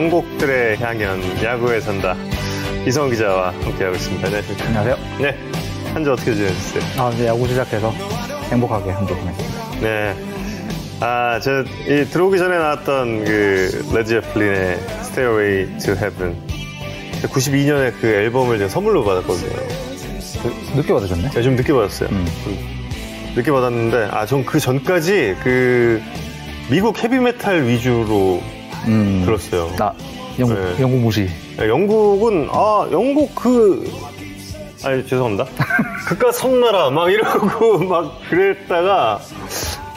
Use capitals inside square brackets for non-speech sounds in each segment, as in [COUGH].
명곡들의 향연 야구에 산다 이성훈 기자와 함께하고 있습니다. 안녕하십니까? 안녕하세요. 네. 한 주 어떻게 지내셨어요? 아, 이제 야구 시작해서 행복하게 한 주 보냈습니다. 네. 아, 저, 이, 들어오기 전에 나왔던 그, 레드제플린의 Stairway to Heaven. 92년에 그 앨범을 제가 선물로 받았거든요. 그, 늦게 받으셨네? 제가 좀 늦게 받았어요. 음. 좀 늦게 받았는데, 아, 전 그 전까지 그, 미국 헤비메탈 위주로 음. 들었어요. 나, 영국, 네. 영국 무시. 야, 영국은 아 영국 그 아니 죄송합니다 [LAUGHS] 그깟 섬나라 막 이러고 [LAUGHS] 막 그랬다가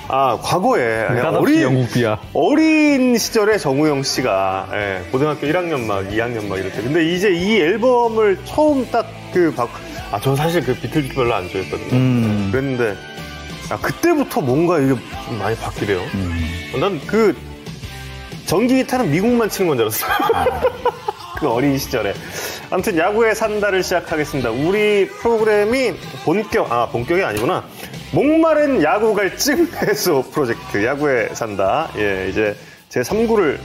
아 과거에 까다없이 영국비야. 어린 시절에 정우영 씨가 예, 고등학교 1학년 막 2학년 막 이럴 때 근데 이제 이 앨범을 처음 딱그아 저 는 사실 그 비틀즈 별로 안 좋아했거든요 음. 그랬는데 아, 그때부터 뭔가 이게 좀 많이 바뀌래요 음. 난그 전기 기타는 미국만 치는 건 줄 알았어요. [LAUGHS] 그 어린 시절에. 아무튼 야구의 산다를 시작하겠습니다. 우리 프로그램이 본격, 아, 본격이 아니구나. 목마른 야구 갈증 [LAUGHS] 해소 프로젝트, 야구의 산다. 예, 이제 제 3구를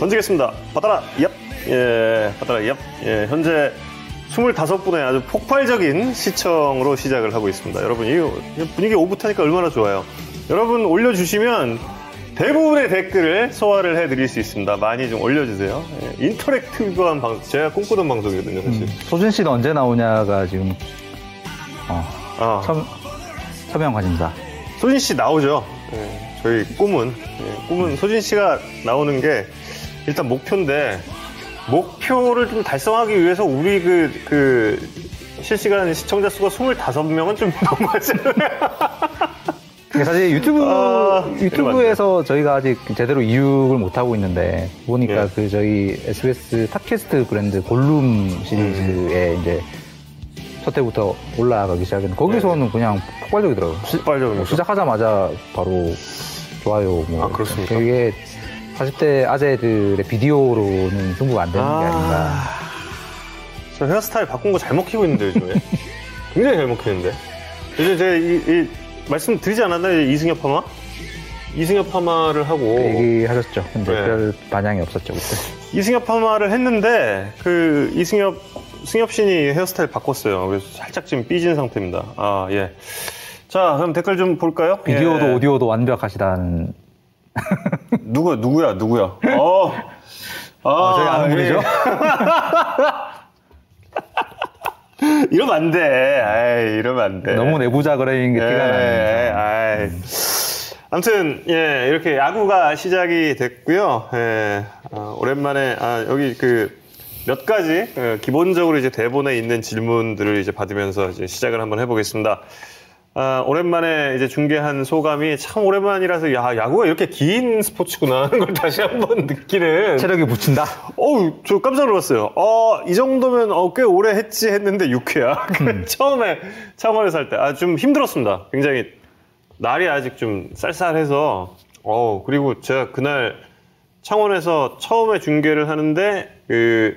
던지겠습니다. 받아라, 얍! 예, 받아라, 얍! 예, 현재 25분의 아주 폭발적인 시청으로 시작을 하고 있습니다. 여러분, 이 분위기 오붓하니까 얼마나 좋아요. 여러분 올려주시면 대부분의 댓글을 소화를 해드릴 수 있습니다. 많이 좀 올려주세요. 예, 인터랙티브한 방송, 제가 꿈꾸던 방송이거든요, 사실. 소진 씨는 언제 나오냐가 지금, 어, 아, 첨, 서명 관심사. 소진 씨 나오죠. 예, 저희 꿈은 예, 꿈은 소진 씨가 나오는 게 일단 목표인데 목표를 좀 달성하기 위해서 우리 그, 그 실시간 시청자 수가 25명은 좀 [LAUGHS] 너무하잖아요. 그게 사실 유튜브, 아, 유튜브에서 저희가 아직 제대로 이육을 못 하고 있는데, 보니까 예. 그 저희 SBS 팟캐스트 브랜드 골룸 시리즈에 이제 첫 해부터 올라가기 시작했는데, 거기서는 그냥 폭발적이더라고요. 시- 폭발적입니까? 시작하자마자 바로 좋아요. 뭐. 아, 그렇습니까? 이게 40대 아재들의 비디오로는 승부가 안 되는 게 아닌가. 저 헤어스타일 바꾼 거 잘 먹히고 있는데 요즘에 굉장히 잘 먹히는데 요즘 제가 이, 이 말씀 드리지 않았나요 이승엽 파마 이승엽 파마를 하고 그 얘기하셨죠. 근데 네. 별 반향이 없었죠, 그때. 이승엽 파마를 했는데 그 이승엽 승엽 신이 헤어스타일 바꿨어요 그래서 살짝 지금 삐진 상태입니다 아 예. 자 그럼 댓글 좀 볼까요 비디오도 예. 오디오도 완벽하시다는. 누구 누구야 누구야 어 [LAUGHS] 아, 저희 아는 분이죠? [LAUGHS] 예. 이러면 안 돼. 아이, 이러면 안 돼. 너무 내부자 그레인 게 티가 나는. 예, 아이. 아무튼 예 이렇게 야구가 시작이 됐고요. 예, 아, 오랜만에 아, 여기 그 몇 가지 어, 기본적으로 이제 대본에 있는 질문들을 이제 받으면서 이제 시작을 한번 해보겠습니다. 아, 오랜만에 이제 중계한 소감이 참 오랜만이라서 야 야구가 이렇게 긴 스포츠구나 하는 걸 다시 한번 [LAUGHS] 느끼는. 체력이 부친다. 어우, 저 깜짝 놀랐어요. 어, 이 정도면 어, 꽤 오래 했지 했는데 6회야. [LAUGHS] 음. 처음에 창원에서 할 때. 아, 좀 힘들었습니다. 굉장히 날이 아직 좀 쌀쌀해서. 어, 그리고 제가 그날 창원에서 처음에 중계를 하는데 그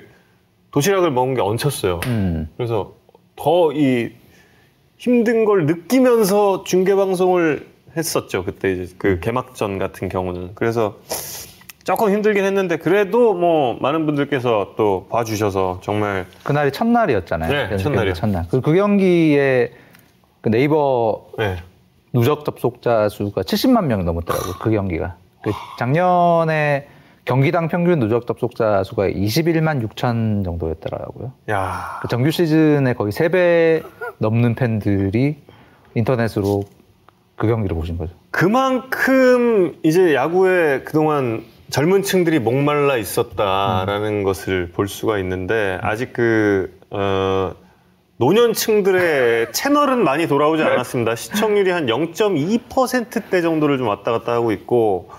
도시락을 먹은 게 얹혔어요. 음. 그래서 더이 힘든 걸 느끼면서 중계 방송을 했었죠. 그때 이제 그 개막전 같은 경우는. 그래서 조금 힘들긴 했는데 그래도 뭐 많은 분들께서 또 봐주셔서 정말 그날이 첫날이었잖아요. 네. 경기 첫날. 그, 그 경기에 그 네이버 네. 누적 접속자 수가 70만 명이 넘었더라고요. 그 경기가. 그 작년에 경기당 평균 누적 접속자 수가 21만 6천 정도였더라고요. 야 그 정규 시즌에 거의 3배 넘는 팬들이 인터넷으로 그 경기를 보신 거죠. 그만큼 이제 야구에 그동안 젊은 층들이 목말라 있었다라는 것을 볼 수가 있는데 아직 그 어, 노년층들의 채널은 많이 돌아오지 않았습니다. 시청률이 한 0.2%대 정도를 좀 왔다 갔다 하고 있고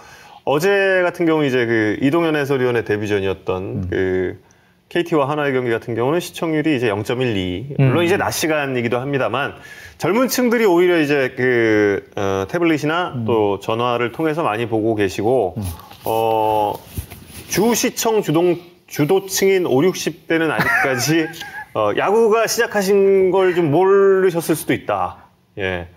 어제 같은 경우 이제 그 이동현 해설위원의 데뷔전이었던 그 KT와 하나의 경기 같은 경우는 시청률이 이제 0.12. 물론 음. 이제 낮 시간이기도 합니다만 젊은 층들이 오히려 이제 그 어, 태블릿이나 또 전화를 통해서 많이 보고 계시고 어, 주 시청 주동 주도층인 5, 60대는 아직까지 [LAUGHS] 어, 야구가 시작하신 걸 좀 모르셨을 수도 있다. 예.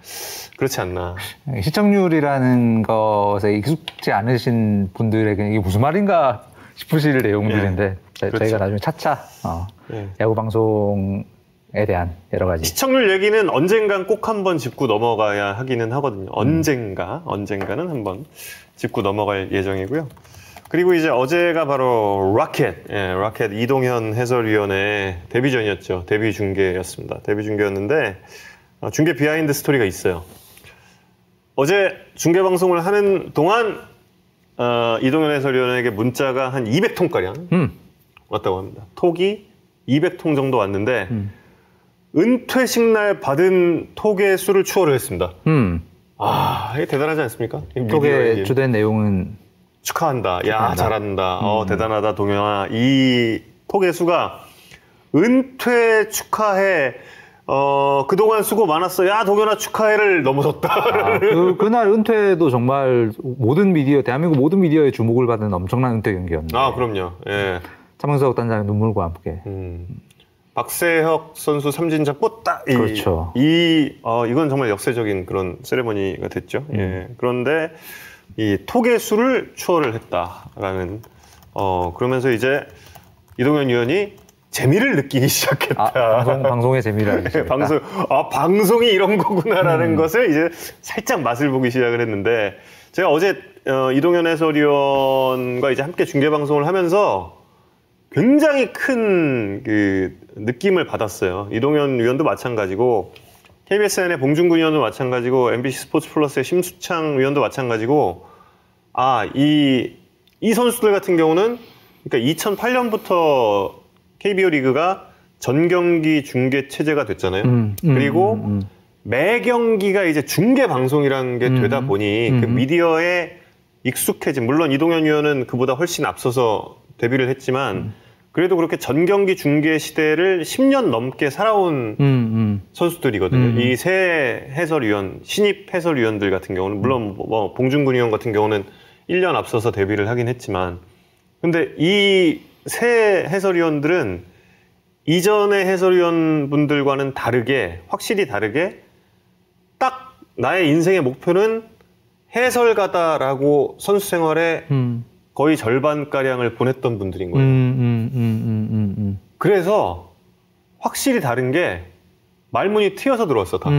그렇지 않나. [LAUGHS] 시청률이라는 것에 익숙지 않으신 분들에게 이게 무슨 말인가 짚으실 내용들인데 저- 그렇죠. 저희가 나중에 차차 어, 예. 야구 방송 에 대한 여러 가지 시청률 얘기는 언젠간 꼭 한번 짚고 넘어가야 하기는 하거든요. 언젠가, 언젠가는 한번 짚고 넘어갈 예정이고요. 그리고 이제 어제가 바로 로켓, 예, 로켓 이동현 해설위원의 데뷔전이었죠. 데뷔 중계였습니다. 데뷔 중계였는데 어, 중계 비하인드 스토리가 있어요. 어제 중계 방송을 하는 동안 어, 이동현 해설위원에게 문자가 한 200통가량 음, 왔다고 합니다. 톡이 200통 정도 왔는데 음. 은퇴식 날 받은 톡의 수를 추월을 했습니다. 음. 아, 이게 대단하지 않습니까? 이 톡의 주된 내용은 축하한다. 야, 축하한다. 잘한다. 어, 음. 대단하다, 동현아. 이 톡의 수가 은퇴 축하해. 어, 그동안 수고 많았어. 야, 동현아 축하해를 넘어섰다. 아, 그, 그날 은퇴도 정말 모든 미디어 대한민국 모든 미디어의 주목을 받은 엄청난 은퇴 경기였는데 아, 그럼요. 예. 차명석 단장의 눈물과 함께 음. 박세혁 선수 삼진자 꽂다. 이, 그렇죠. 이, 어, 이건 정말 역사적인 그런 세레머니가 됐죠. 음. 예. 그런데 이 톡의 수를 추월을 했다라는, 어, 그러면서 이제 이동현 위원이 재미를 느끼기 [LAUGHS] 시작했다. 아, 방송, 방송 의 재미를. 방송, 아, 방송이 이런 거구나라는 음. 것을 이제 살짝 맛을 보기 시작을 했는데, 제가 어제, 어, 이동현 해설위원과 이제 함께 중계 방송을 하면서 굉장히 큰 그 느낌을 받았어요. 이동현 위원도 마찬가지고, KBSN의 봉준근 위원도 마찬가지고, MBC 스포츠 플러스의 심수창 위원도 마찬가지고, 아, 이, 이 선수들 같은 경우는, 그러니까 2008년부터 KBO 리그가 전 경기 중계 체제가 됐잖아요. 음, 음, 그리고 음, 음. 매 경기가 이제 중계 방송이라는 게 음, 되다 보니 그 음. 미디어에 익숙해진 물론 이동현 위원은 그보다 훨씬 앞서서 데뷔를 했지만 음. 그래도 그렇게 전 경기 중계 시대를 10년 넘게 살아온. 선수들이거든요. 음. 이새 해설위원, 신입 해설위원들 같은 경우는 물론 뭐, 뭐 봉준근 위원 같은 경우는 1년 앞서서 데뷔를 하긴 했지만 근데 이 새 해설위원들은 이전의 해설위원 분들과는 다르게 확실히 다르게 딱 나의 인생의 목표는 해설가다라고 선수 생활에 음. 거의 절반 가량을 보냈던 분들인 음, 거예요. 음, 음, 음, 음, 음. 그래서 확실히 다른 게 말문이 트여서 들어왔어 다.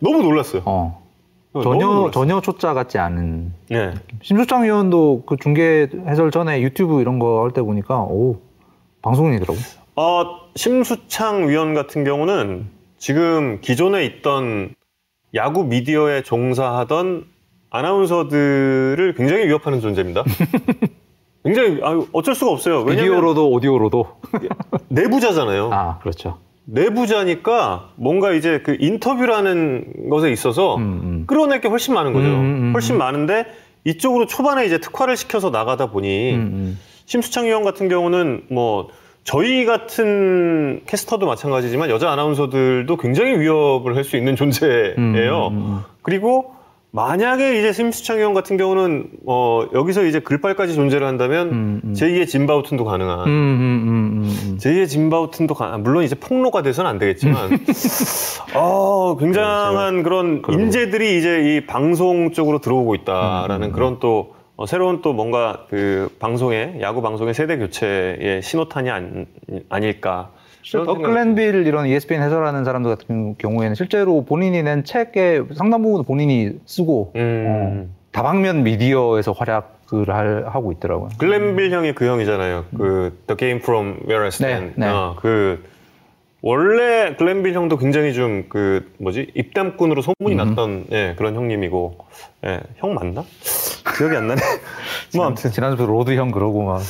너무 놀랐어요. 어. 전혀. 전혀 초짜 같지 않은 예. 심수창 위원도 그 중계 해설 전에 유튜브 이런 거 할 때 보니까 오 방송인이더라고. 어, 심수창 위원 같은 경우는 지금 기존에 있던 야구 미디어에 종사하던 아나운서들을 굉장히 위협하는 존재입니다. [LAUGHS] 굉장히 아, 어쩔 수가 없어요. 왜냐면 비디오로도 오디오로도. 내부자잖아요. 아 그렇죠. 내부자니까 뭔가 이제 그 인터뷰라는 것에 있어서 음, 음. 끌어낼 게 훨씬 많은 거죠. 음, 음, 음, 훨씬 음. 많은데 이쪽으로 초반에 이제 특화를 시켜서 나가다 보니. 심수창 위원 같은 경우는 뭐 저희 같은 캐스터도 마찬가지지만 여자 아나운서들도 굉장히 위협을 할 수 있는 존재예요. 그리고 만약에 이제 심수창 위원 같은 경우는 어 여기서 이제 글빨까지 존재를 한다면 음, 음. 제2의 진바우튼도 가능한 음, 음, 음, 음, 음. 제2의 진바우튼도 가 물론 이제 폭로가 돼서는 안 되겠지만 [LAUGHS] 어 굉장한 그런 그러고. 인재들이 이제 이 방송 쪽으로 들어오고 있다라는 그런 또 어, 새로운 또 뭔가 그 방송의 야구 방송의 세대 교체의 신호탄이 아닐까 더클랜빌 이런 ESPN 해설하는 사람들 같은 경우에는 실제로 본인이 낸 책의 상당 부분 본인이 쓰고 음. 어, 다방면 미디어에서 활약을 할- 하고 있더라고요. 글렌빌 형이 그 형이잖아요. 그 The Game From Where I Stand. 네, 네. 어, 그 원래 글렌빌 형도 굉장히 좀 그 뭐지 입담꾼으로 소문이 음. 났던 예, 그런 형님이고 예, 형 맞나? 기억이 안 나네. [LAUGHS] 뭐 아무튼 지난주에 로드 형 그러고 막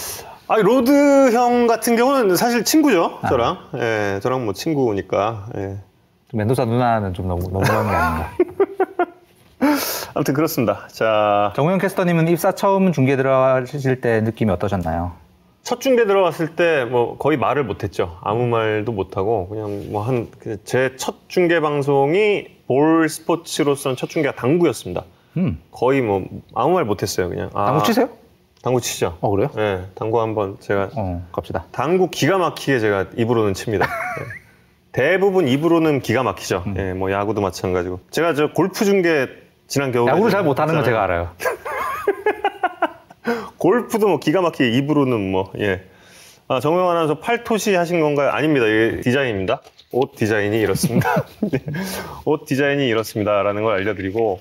아니 로드 형 같은 경우는 사실 친구죠. 아. 저랑 예, 저랑 뭐 친구니까. 예. 멘도사 누나는 좀 너무 너무한 게 아닌가. [LAUGHS] 아무튼 그렇습니다. 자, 정우영 캐스터님은 입사 처음 중계 들어가실 때 느낌이 어떠셨나요? 첫 중계 들어갔을 때 뭐 거의 말을 못했죠. 아무 말도 못하고 그냥 뭐 한 제 첫 중계 방송이 볼 스포츠로서는 첫 중계가 당구였습니다. 음, 거의 뭐 아무 말 못했어요. 그냥 아, 당구 치세요? 당구 치죠. 어 그래요? 네, 당구 한번 제가 어 갑시다. 당구 기가 막히게 제가 입으로는 칩니다. [LAUGHS] 네. 대부분 입으로는 기가 막히죠. 음. 예, 뭐 야구도 마찬가지고. 제가 저 골프 중계 지난 겨울에 야구를 잘 못하는 건 했잖아요. 제가 알아요. [LAUGHS] 골프도 뭐 기가 막히게 입으로는 뭐, 예. 아, 정명 아나운서 팔토시 하신 건가요? 아닙니다. 이게 디자인입니다. 옷 디자인이 이렇습니다. [LAUGHS] 네. 옷 디자인이 이렇습니다라는 걸 알려드리고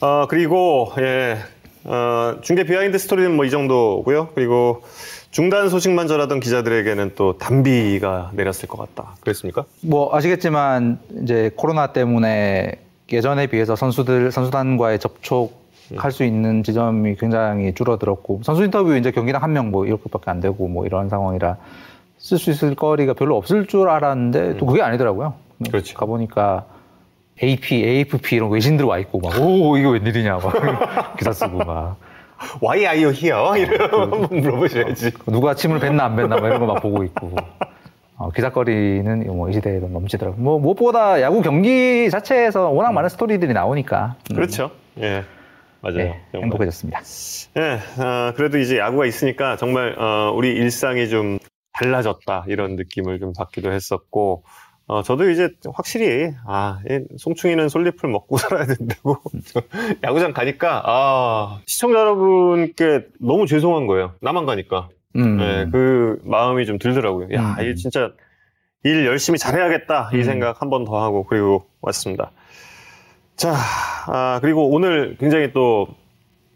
어, 그리고 예, 어, 중계 비하인드 스토리는 뭐 이 정도고요. 그리고 중단 소식만 전하던 기자들에게는 또 단비가 내렸을 것 같다. 그랬습니까? 뭐 아시겠지만 이제 코로나 때문에 예전에 비해서 선수들 선수단과의 접촉 할 수 있는 지점이 굉장히 줄어들었고 선수 인터뷰 이제 경기당 한 명 뭐 이렇게밖에 안 되고 뭐 이런 상황이라 쓸 수 있을 거리가 별로 없을 줄 알았는데 또 그게 아니더라고요. 그렇지. 가보니까 AP, AFP 이런 외신들 와 있고 막 오 이거 웬일이냐 막 [LAUGHS] 기사 쓰고 막 Why are you here? 이러면 한번 물어보셔야지. 누가 침을 뱉나 안 뱉나 막 이런 거 막 보고 있고 어, 기사거리는 뭐 이 시대에 넘치더라고. 뭐 무엇보다 야구 경기 자체에서 워낙 많은 스토리들이 나오니까 음, 그렇죠. 예. 맞아요. 예. 행복해졌습니다. 예, 어, 그래도 이제 야구가 있으니까 정말 어, 우리 일상이 좀 달라졌다 이런 느낌을 좀 받기도 했었고 어, 저도 이제 확실히 아, 이 송충이는 솔잎을 먹고 [LAUGHS] 살아야 된다고 [LAUGHS] 야구장 가니까 아, 시청자 여러분께 너무 죄송한 거예요. 나만 가니까 음. 예, 그 마음이 좀 들더라고요. 야, 음. 이게 진짜 일 열심히 잘해야겠다 이 음. 생각 한 번 더 하고 그리고 왔습니다. 자, 아, 그리고 오늘 굉장히 또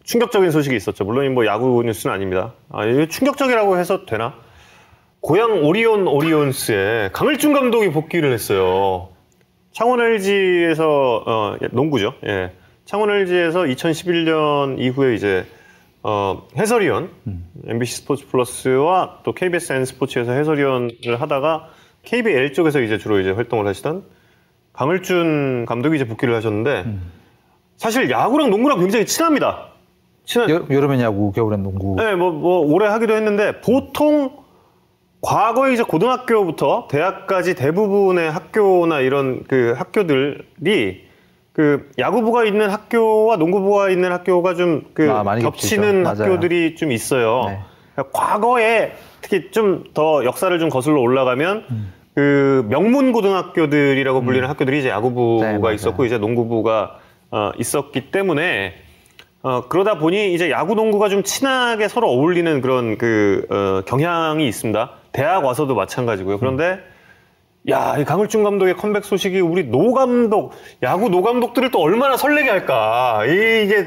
충격적인 소식이 있었죠. 물론 뭐 야구 뉴스는 아닙니다. 아, 이게 충격적이라고 해서 되나? 고양 오리온 오리온스에 강을준 감독이 복귀를 했어요. 창원 LG에서 어, 농구죠. 예. 창원 LG에서 2011년 이후에 이제 어, 해설위원 MBC 스포츠 플러스와 또 KBS N 스포츠에서 해설위원을 하다가 KBL 쪽에서 이제 주로 이제 활동을 하시던 강을준 감독이 이제 복귀를 하셨는데 사실 야구랑 농구랑 굉장히 친합니다. 친한 여, 여름엔 야구, 겨울엔 농구. 네, 뭐, 뭐, 오래 하기도 했는데, 보통, 과거에 이제 고등학교부터 대학까지 대부분의 학교나 이런 그 학교들이 그 야구부가 있는 학교와 농구부가 있는 학교가 좀그 아, 겹치는 겹치죠. 학교들이 좀 있어요. 네. 과거에 특히 좀 더 역사를 좀 거슬러 올라가면 음. 그 명문 고등학교들이라고 불리는 학교들이 이제 야구부가 네. 있었고 이제 농구부가 어, 있었기 때문에 어, 그러다 보니 이제 야구 농구가 좀 친하게 서로 어울리는 그런 그 어, 경향이 있습니다. 대학 와서도 마찬가지고요. 그런데 야, 이 강을준 감독의 컴백 소식이 우리 노 감독, 야구 노 감독들을 또 얼마나 설레게 할까. 이- 이게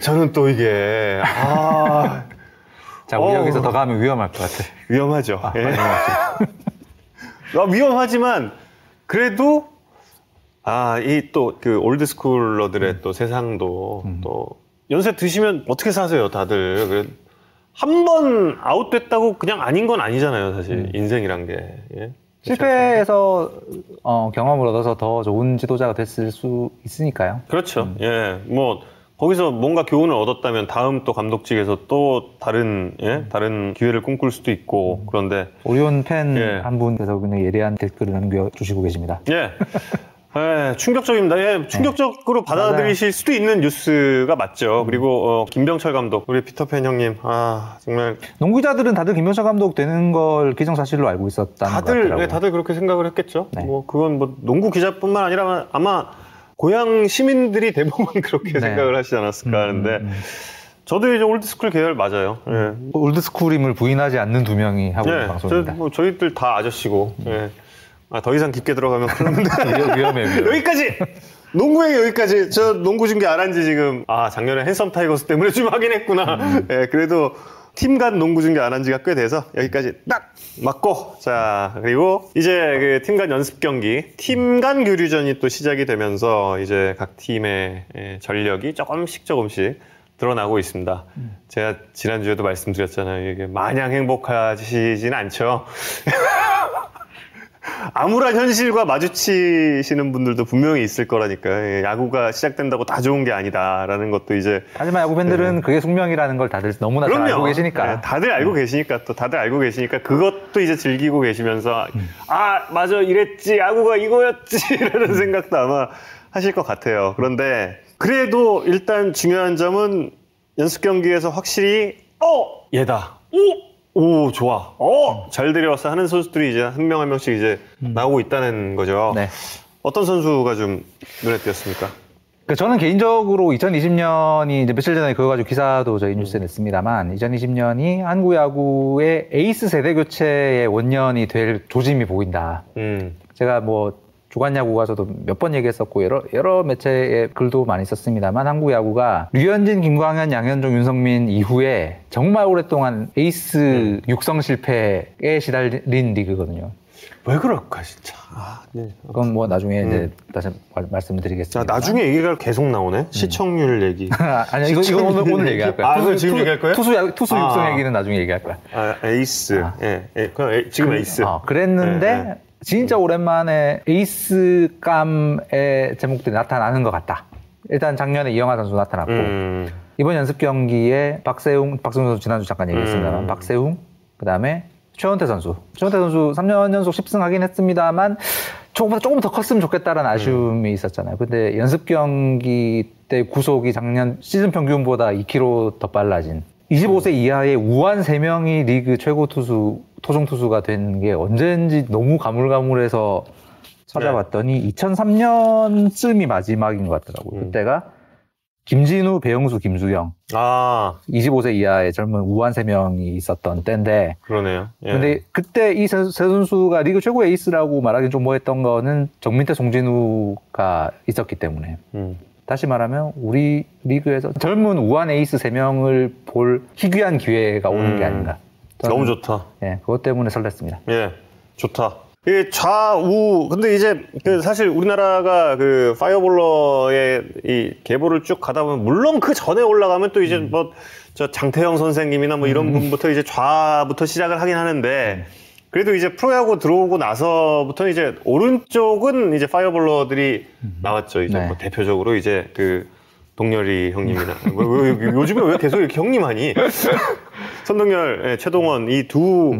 저는 또 이게 아 [LAUGHS] 자, 우리 어우. 여기서 더 가면 위험할 것 같아. 위험하죠. 아, 예. [LAUGHS] 아, 위험하지만 그래도 아 이 또 그 올드스쿨러들의 또 세상도 또 연세 드시면 어떻게 사세요 다들 한 번 아웃됐다고 그냥 아닌 건 아니잖아요 사실 인생이란 게 예. 실패해서 어, 경험을 얻어서 더 좋은 지도자가 됐을 수 있으니까요. 그렇죠 예뭐 거기서 뭔가 교훈을 얻었다면 다음 또 감독직에서 또 다른 예 다른 기회를 꿈꿀 수도 있고 그런데 오리온 팬 예. 한 분께서 굉장히 예리한 댓글을 남겨주시고 계십니다. 예. [LAUGHS] 예, 충격적입니다. 예, 충격적으로 받아들이실 수도 있는 뉴스가 맞죠. 그리고 어, 김병철 감독, 우리 피터팬 형님, 아 정말 농구자들은 다들 김명철 감독 되는 걸 기정사실로 알고 있었다는 것 다들. 예, 다들 그렇게 생각을 했겠죠. 네. 뭐 그건 뭐 농구 기자뿐만 아니라 아마 고양 시민들이 [LAUGHS] 대부분 그렇게 네. 생각을 하시지 않았을까 하는데 음, 음. 저도 이제 old school 계열 맞아요. 예. old school임을 부인하지 않는 두 명이 하고 있는 예, 방송입니다. 저, 뭐 저희들 다 아저씨고. 예. 아, 더 이상 깊게 들어가면 그러는데 [LAUGHS] 위험- 위험해, 위험. 여기까지 농구 얘기 여기까지 저 농구 중계 안 한 지 지금 아 작년에 핸섬 타이거스 때문에 좀 하긴 했구나 예 그래도 팀 간 농구 중계 안 한 지가 꽤 돼서 여기까지 딱 맞고 자 그리고 이제 그 팀 간 연습 경기 팀 간 교류전이 또 시작이 되면서 이제 각 팀의 예, 전력이 조금씩 조금씩 드러나고 있습니다. 제가 지난주에도 말씀드렸잖아요. 이게 마냥 행복하시진 않죠. [LAUGHS] 암울한 현실과 마주치시는 분들도 분명히 있을 거라니까 예, 야구가 시작된다고 다 좋은 게 아니다라는 것도 이제 하지만 야구 팬들은 그게 숙명이라는 걸 다들 너무나 잘 알고 계시니까. 예, 다들 알고 계시니까 또 다들 알고 계시니까 그것도 이제 즐기고 계시면서 아 맞아. 이랬지. 야구가 이거였지라는 [LAUGHS] 생각도 아마 하실 것 같아요. 그런데 그래도 일단 중요한 점은 연습 경기에서 확실히 어! 얘다. 오 오, 좋아. 어, 잘 데려왔어 하는 선수들이 이제 한 명 한 명씩 이제 나오고 있다는 거죠. 네. 어떤 선수가 좀 눈에 띄었습니까? 그 저는 개인적으로 2020년이 이제 며칠 전에 그거 가지고 기사도 저희 뉴스에 냈습니다만 2020년이 한국 야구의 에이스 세대 교체의 원년이 될 조짐이 보인다. 음. 제가 뭐 주간 야구 가서도 몇 번 얘기했었고 여러 여러 매체에 글도 많이 썼습니다만 한국 야구가 류현진, 김광현, 양현종, 윤성민 이후에 정말 오랫동안 에이스 육성 실패에 시달린 리그거든요. 왜 그럴까 진짜. 아, 네. 그건 뭐 나중에 이제 다시 말- 말씀을 자 드리겠습니다. 나중에 얘기가 계속 나오네. 시청률 얘기. [LAUGHS] 아니 이거 이거 오늘 오늘 얘기할 거야. 아, 그거 지금 얘기할 거예요? 투수 야- 투수 아. 육성 얘기는 나중에 얘기할 거야. 아, 에이스. 예, 예. 그럼 에- 지금 에이스. 어, 그랬는데 네, 네. 진짜 오랜만에 에이스감의 제목들이 나타나는 것 같다. 일단 작년에 이영하 선수 나타났고 음. 이번 연습 경기에 박세웅, 박세웅 선수 지난주 잠깐 얘기했습니다만 음. 박세웅 그다음에 최원태 선수. 최원태 선수 3년 연속 10승 하긴 했습니다만 조금보다 조금 더 컸으면 좋겠다라는 아쉬움이 있었잖아요. 근데 연습 경기 때 구속이 작년 시즌 평균보다 2km 더 빨라진 25세 이하의 우한 3명이 리그 최고 투수 토종 투수가 된 게 언제인지 너무 가물가물해서 찾아봤더니 2003년쯤이 마지막인 것 같더라고요. 음. 그때가 김진우, 배영수, 김수경 아, 25세 이하의 젊은 우한 3명이 있었던 때인데 그러네요. 예. 근데 그때 이 세 선수가 리그 최고 에이스라고 말하기 좀 뭐했던 거는 정민태, 송진우가 있었기 때문에 음. 다시 말하면 우리 리그에서 젊은 우완 에이스 3명을 볼 희귀한 기회가 오는 게 음. 아닌가. 너무 좋다. 예, 그것 때문에 설렜습니다. 예, 좋다. 이 좌우 근데 이제 그 사실 우리나라가 그 파이어볼러의 이 계보를 쭉 가다 보면 물론 그 전에 올라가면 또 이제 음. 뭐저 장태영 선생님이나 뭐 이런 분부터 이제 좌부터 시작을 하긴 하는데 그래도 이제 프로야구 들어오고 나서부터 이제 오른쪽은 이제 fireballer들이 나왔죠. 이제 네. 뭐 대표적으로 이제 그 동열이 형님이나 왜, 요즘에 왜 계속 이렇게 형님 하니? [LAUGHS] 선동열, 예, 최동원 이두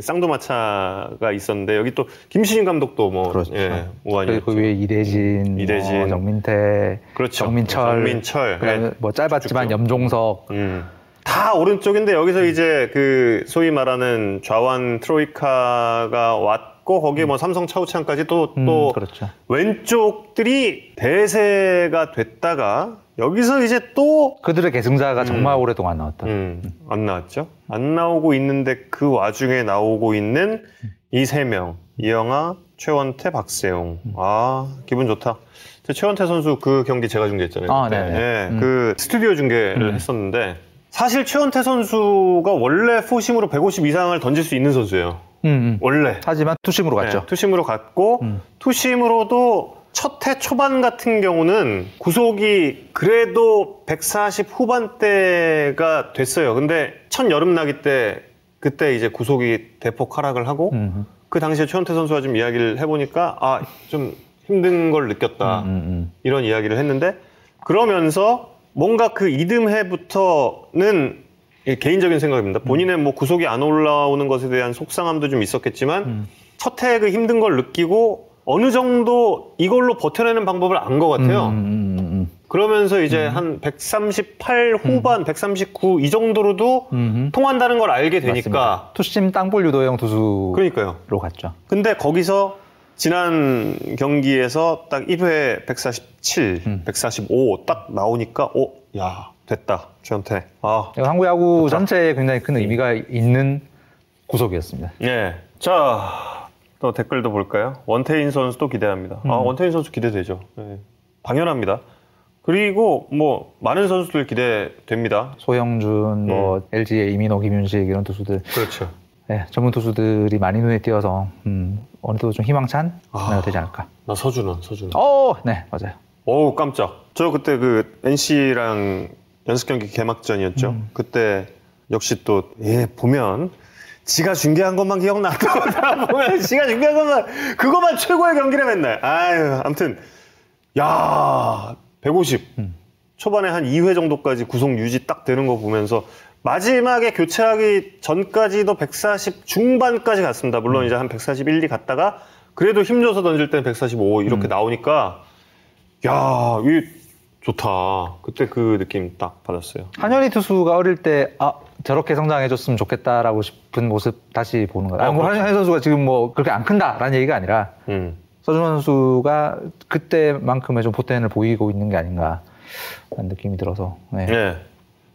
쌍두마차가 있었는데 여기 또 김신인 감독도 뭐 그렇죠. 예, 우한이었죠. 그 위에 이대진, 이대진. 뭐 정민태, 그렇죠. 정민철, 정민철. 예. 뭐 짧았지만 쭉쭉. 염종석, 음. 다 오른쪽인데 여기서 이제 그 소위 말하는 좌완 트로이카가 왔 고 거기에 뭐 삼성 차우찬까지 또또 음, 그렇죠. 왼쪽들이 대세가 됐다가 여기서 이제 또 그들의 계승자가 정말 오랫동안 나왔다. 음, 안 나왔죠. 안 나오고 있는데 그 와중에 나오고 있는 이 세 명. 이영하, 최원태, 박세용. 아, 기분 좋다. 저 최원태 선수 그 경기 제가 중계했잖아요. 아, 그때. 네네. 예, 음. 그 스튜디오 중계를 했었는데 사실 최원태 선수가 원래 포심으로 150 이상을 던질 수 있는 선수예요. 음, 음. 원래. 하지만 투심으로 갔죠. 네, 투심으로 갔고 음. 투심으로도 첫 해 초반 같은 경우는 구속이 그래도 140 후반대가 됐어요. 근데 첫 여름 나기 때 그때 이제 구속이 대폭 하락을 하고 음, 그 당시에 최원태 선수와 좀 이야기를 해보니까 아 좀 힘든 걸 느꼈다 음, 음. 이런 이야기를 했는데 그러면서 뭔가 그 이듬해부터는 이 개인적인 생각입니다. 본인의 뭐 구속이 안 올라오는 것에 대한 속상함도 좀 있었겠지만 음. 첫해그 힘든 걸 느끼고 어느 정도 이걸로 버텨내는 방법을 안 것 같아요. 음, 음, 음, 그러면서 이제 한 138 후반, 139 이 정도로도 음, 음. 통한다는 걸 알게 맞습니다. 되니까 투심 땅볼 유도형 투수로 그러니까요. 갔죠. 근데 거기서 지난 경기에서 딱 1회 147, 음. 145 딱 나오니까 어, 야 됐다 최원태. 아, 한국 야구 전체에 굉장히 큰 의미가 있는 구속이었습니다. 예. 자, 또 댓글도 볼까요? 원태인 선수도 기대합니다. 아, 음. 원태인 선수 기대되죠. 예. 당연합니다. 그리고 뭐 많은 선수들 기대됩니다. 소영준, 뭐 LG의 이민호, 김윤식 이런 투수들, 그렇죠. 네, 전문 투수들이 많이 눈에 띄어서 음, 어느 정도 좀 희망찬 아. 되지 않을까. 나 서준원, 서준원. 어, 네 맞아요. 어우 깜짝. 저 그때 그 NC랑 연습 경기 개막전이었죠. 음. 그때 역시 또 예, 보면 지가 중계한 것만 기억나도 다 [LAUGHS] 보면 지가 중계한 것만 그것만 최고의 경기를 맨날. 아유, 아무튼 야, 150. 음. 초반에 한 2회 정도까지 구속 유지 딱 되는 거 보면서 마지막에 교체하기 전까지도 140 중반까지 갔습니다. 음. 물론 이제 한 141, 2 갔다가 그래도 힘줘서 던질 때는 145 음. 이렇게 나오니까 야, 이 좋다. 그때 그 느낌 딱 받았어요. 한현희 투수가 어릴 때 아, 저렇게 성장해줬으면 좋겠다라고 싶은 모습 다시 보는 거예요. 아, 뭐 그렇죠. 한현희 선수가 지금 뭐 그렇게 안 큰다라는 얘기가 아니라 음. 서준 선수가 그때만큼의 좀 포텐을 보이고 있는 게 아닌가 라는 느낌이 들어서 네, 예.